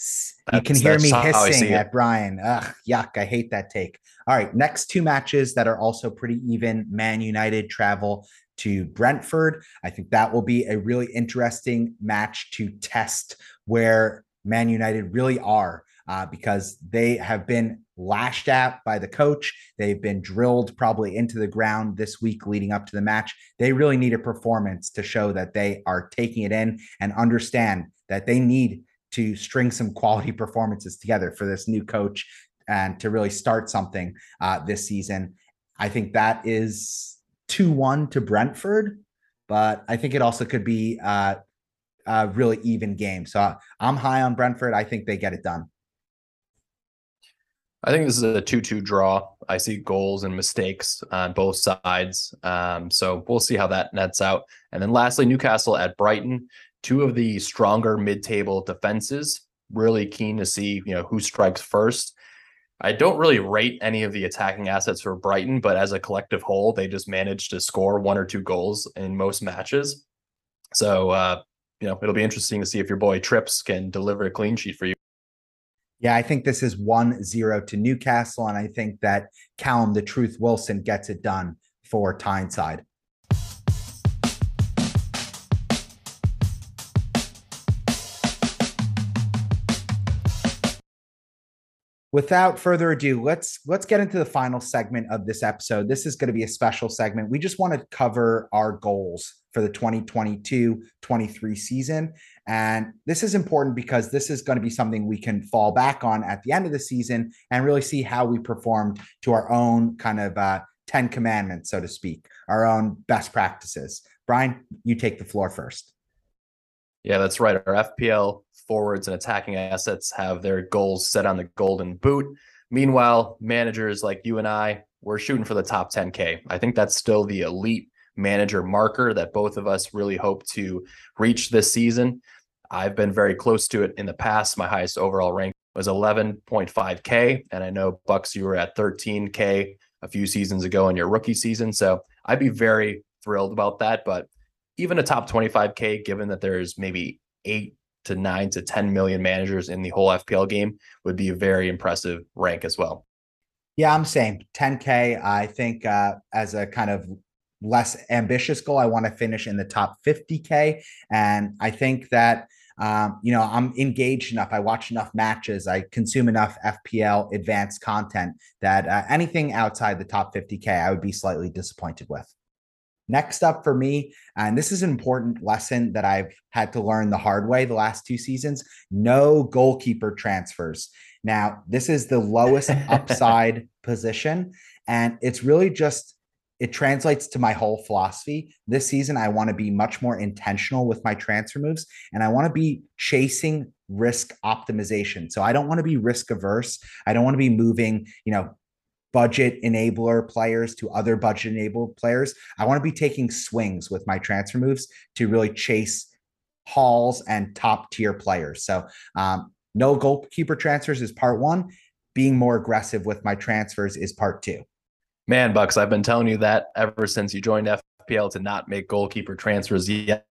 you can hear me hissing at Brian. Ugh, yuck. I hate that take. All right. Next two matches that are also pretty even. Man United travel to Brentford. I think that will be a really interesting match to test where Man United really are uh, because they have been lashed at by the coach. They've been drilled probably into the ground this week leading up to the match. They really need a performance to show that they are taking it in and understand that they need to string some quality performances together for this new coach and to really start something uh, this season. I think that is 2 1 to Brentford, but I think it also could be uh, a really even game. So I'm high on Brentford. I think they get it done. I think this is a 2 2 draw. I see goals and mistakes on both sides. Um, so we'll see how that nets out. And then lastly, Newcastle at Brighton, two of the stronger mid table defenses. Really keen to see you know who strikes first. I don't really rate any of the attacking assets for Brighton, but as a collective whole, they just managed to score one or two goals in most matches. So, uh, you know, it'll be interesting to see if your boy Trips can deliver a clean sheet for you. Yeah, I think this is 1 0 to Newcastle. And I think that Callum, the truth Wilson, gets it done for Tyneside. Without further ado let's let's get into the final segment of this episode. This is going to be a special segment. We just want to cover our goals for the 2022-23 season. And this is important because this is going to be something we can fall back on at the end of the season and really see how we performed to our own kind of uh, 10 commandments so to speak our own best practices. Brian you take the floor first. Yeah, that's right. Our FPL forwards and attacking assets have their goals set on the golden boot. Meanwhile, managers like you and I, we're shooting for the top 10K. I think that's still the elite manager marker that both of us really hope to reach this season. I've been very close to it in the past. My highest overall rank was 11.5K. And I know, Bucks, you were at 13K a few seasons ago in your rookie season. So I'd be very thrilled about that. But even a top 25K, given that there's maybe eight to nine to 10 million managers in the whole FPL game, would be a very impressive rank as well. Yeah, I'm saying 10K. I think uh, as a kind of less ambitious goal, I want to finish in the top 50K. And I think that, um, you know, I'm engaged enough. I watch enough matches. I consume enough FPL advanced content that uh, anything outside the top 50K, I would be slightly disappointed with. Next up for me, and this is an important lesson that I've had to learn the hard way the last two seasons no goalkeeper transfers. Now, this is the lowest upside position, and it's really just it translates to my whole philosophy. This season, I want to be much more intentional with my transfer moves and I want to be chasing risk optimization. So I don't want to be risk averse. I don't want to be moving, you know, budget enabler players to other budget enabled players. I want to be taking swings with my transfer moves to really chase hauls and top tier players. So, um, no goalkeeper transfers is part one. Being more aggressive with my transfers is part two. Man, Bucks, I've been telling you that ever since you joined FPL to not make goalkeeper transfers yet.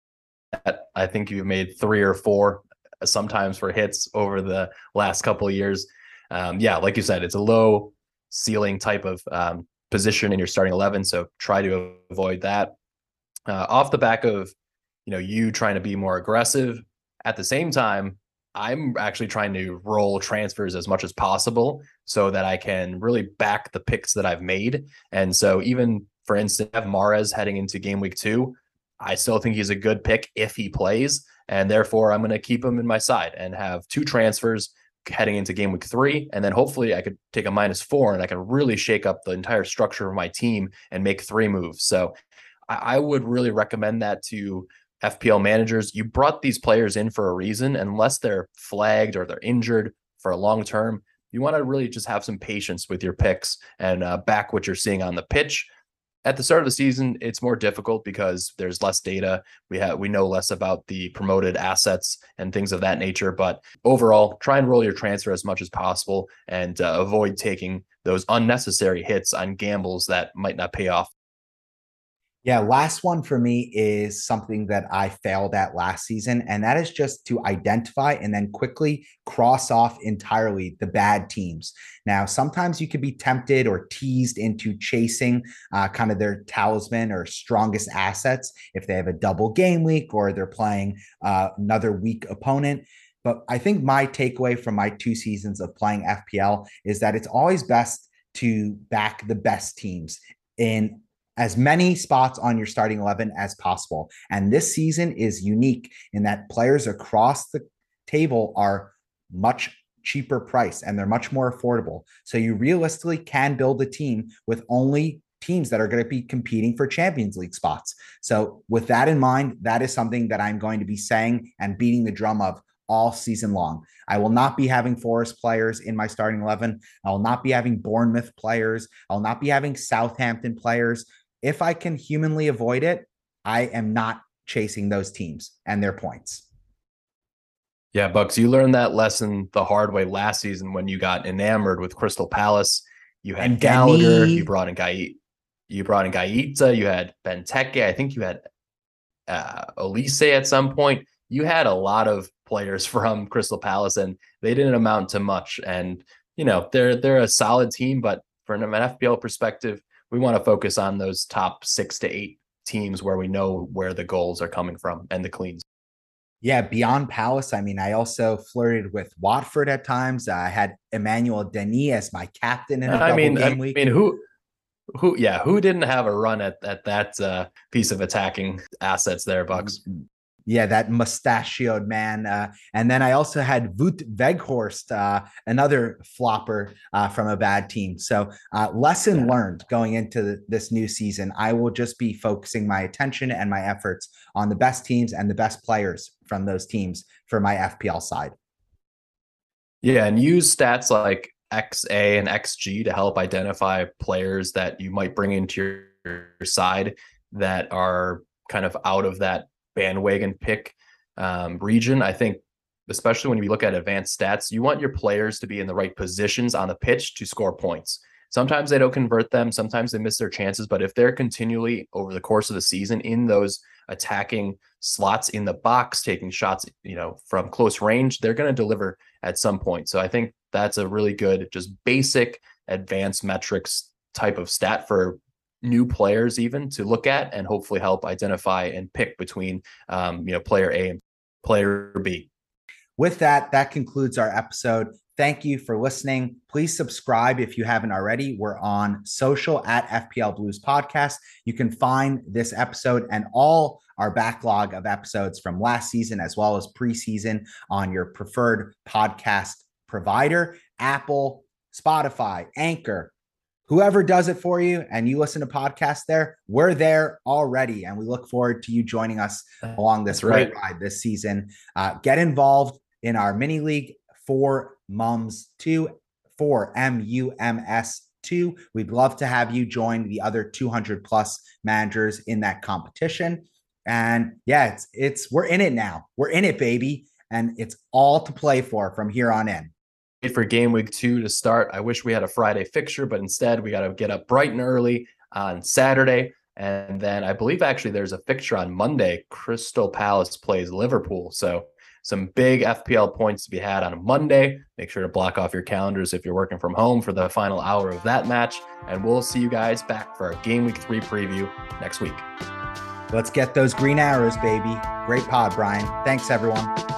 I think you've made three or four, sometimes for hits over the last couple years. Um, yeah, like you said, it's a low ceiling type of um, position in your starting 11. So try to avoid that. Uh, off the back of you know you trying to be more aggressive at the same time i'm actually trying to roll transfers as much as possible so that i can really back the picks that i've made and so even for instance have Mahrez heading into game week two i still think he's a good pick if he plays and therefore i'm going to keep him in my side and have two transfers heading into game week three. And then hopefully I could take a minus four and I can really shake up the entire structure of my team and make three moves. So I, I would really recommend that to FPL managers. You brought these players in for a reason, unless they're flagged or they're injured for a long term. You want to really just have some patience with your picks and uh, back what you're seeing on the pitch at the start of the season it's more difficult because there's less data. We have we know less about the promoted assets and things of that nature but overall try and roll your transfer as much as possible and uh, avoid taking those unnecessary hits on gambles that might not pay off yeah, last one for me is something that I failed at last season, and that is just to identify and then quickly cross off entirely the bad teams. Now, sometimes you could be tempted or teased into chasing uh, kind of their talisman or strongest assets if they have a double game week or they're playing uh, another weak opponent. But I think my takeaway from my two seasons of playing FPL is that it's always best to back the best teams in as many spots on your starting 11 as possible. And this season is unique in that players across the table are much cheaper price and they're much more affordable. So you realistically can build a team with only teams that are going to be competing for Champions League spots. So with that in mind, that is something that I'm going to be saying and beating the drum of all season long. I will not be having Forest players in my starting 11. I will not be having Bournemouth players. I will not be having Southampton players if I can humanly avoid it, I am not chasing those teams and their points. Yeah, Bucks, you learned that lesson the hard way last season when you got enamored with Crystal Palace. You had and Gallagher, you brought in Guehi, you brought in Guaita, you had Benteke, I think you had uh, Olise at some point. You had a lot of players from Crystal Palace, and they didn't amount to much. And you know they're they're a solid team, but from an FPL perspective, we want to focus on those top six to eight teams where we know where the goals are coming from and the cleans. Yeah, beyond Palace, I mean, I also flirted with Watford at times. I had Emmanuel Dennis as my captain in a I mean, game I week. mean, who, who, yeah, who didn't have a run at at that uh, piece of attacking assets there, Bucks? Yeah, that mustachioed man. Uh, and then I also had Wout Weghorst, uh, another flopper uh, from a bad team. So, uh, lesson learned going into the, this new season. I will just be focusing my attention and my efforts on the best teams and the best players from those teams for my FPL side. Yeah, and use stats like XA and XG to help identify players that you might bring into your side that are kind of out of that bandwagon pick um, region. I think, especially when you look at advanced stats, you want your players to be in the right positions on the pitch to score points. Sometimes they don't convert them, sometimes they miss their chances, but if they're continually over the course of the season in those attacking slots in the box, taking shots, you know, from close range, they're going to deliver at some point. So I think that's a really good, just basic advanced metrics type of stat for new players even to look at and hopefully help identify and pick between um, you know player A and player B. With that, that concludes our episode. Thank you for listening. Please subscribe if you haven't already. We're on social at FPL Blues Podcast. You can find this episode and all our backlog of episodes from last season as well as preseason on your preferred podcast provider Apple, Spotify, Anchor, whoever does it for you and you listen to podcasts there, we're there already. And we look forward to you joining us along this right. ride this season. Uh, get involved in our mini league for mums two for M-U-M-S two. We'd love to have you join the other 200 plus managers in that competition. And yeah, it's it's we're in it now. We're in it, baby, and it's all to play for from here on in. For game week two to start. I wish we had a Friday fixture, but instead we got to get up bright and early on Saturday. And then I believe actually there's a fixture on Monday. Crystal Palace plays Liverpool. So some big FPL points to be had on a Monday. Make sure to block off your calendars if you're working from home for the final hour of that match. And we'll see you guys back for our game week three preview next week. Let's get those green arrows, baby. Great pod, Brian. Thanks, everyone.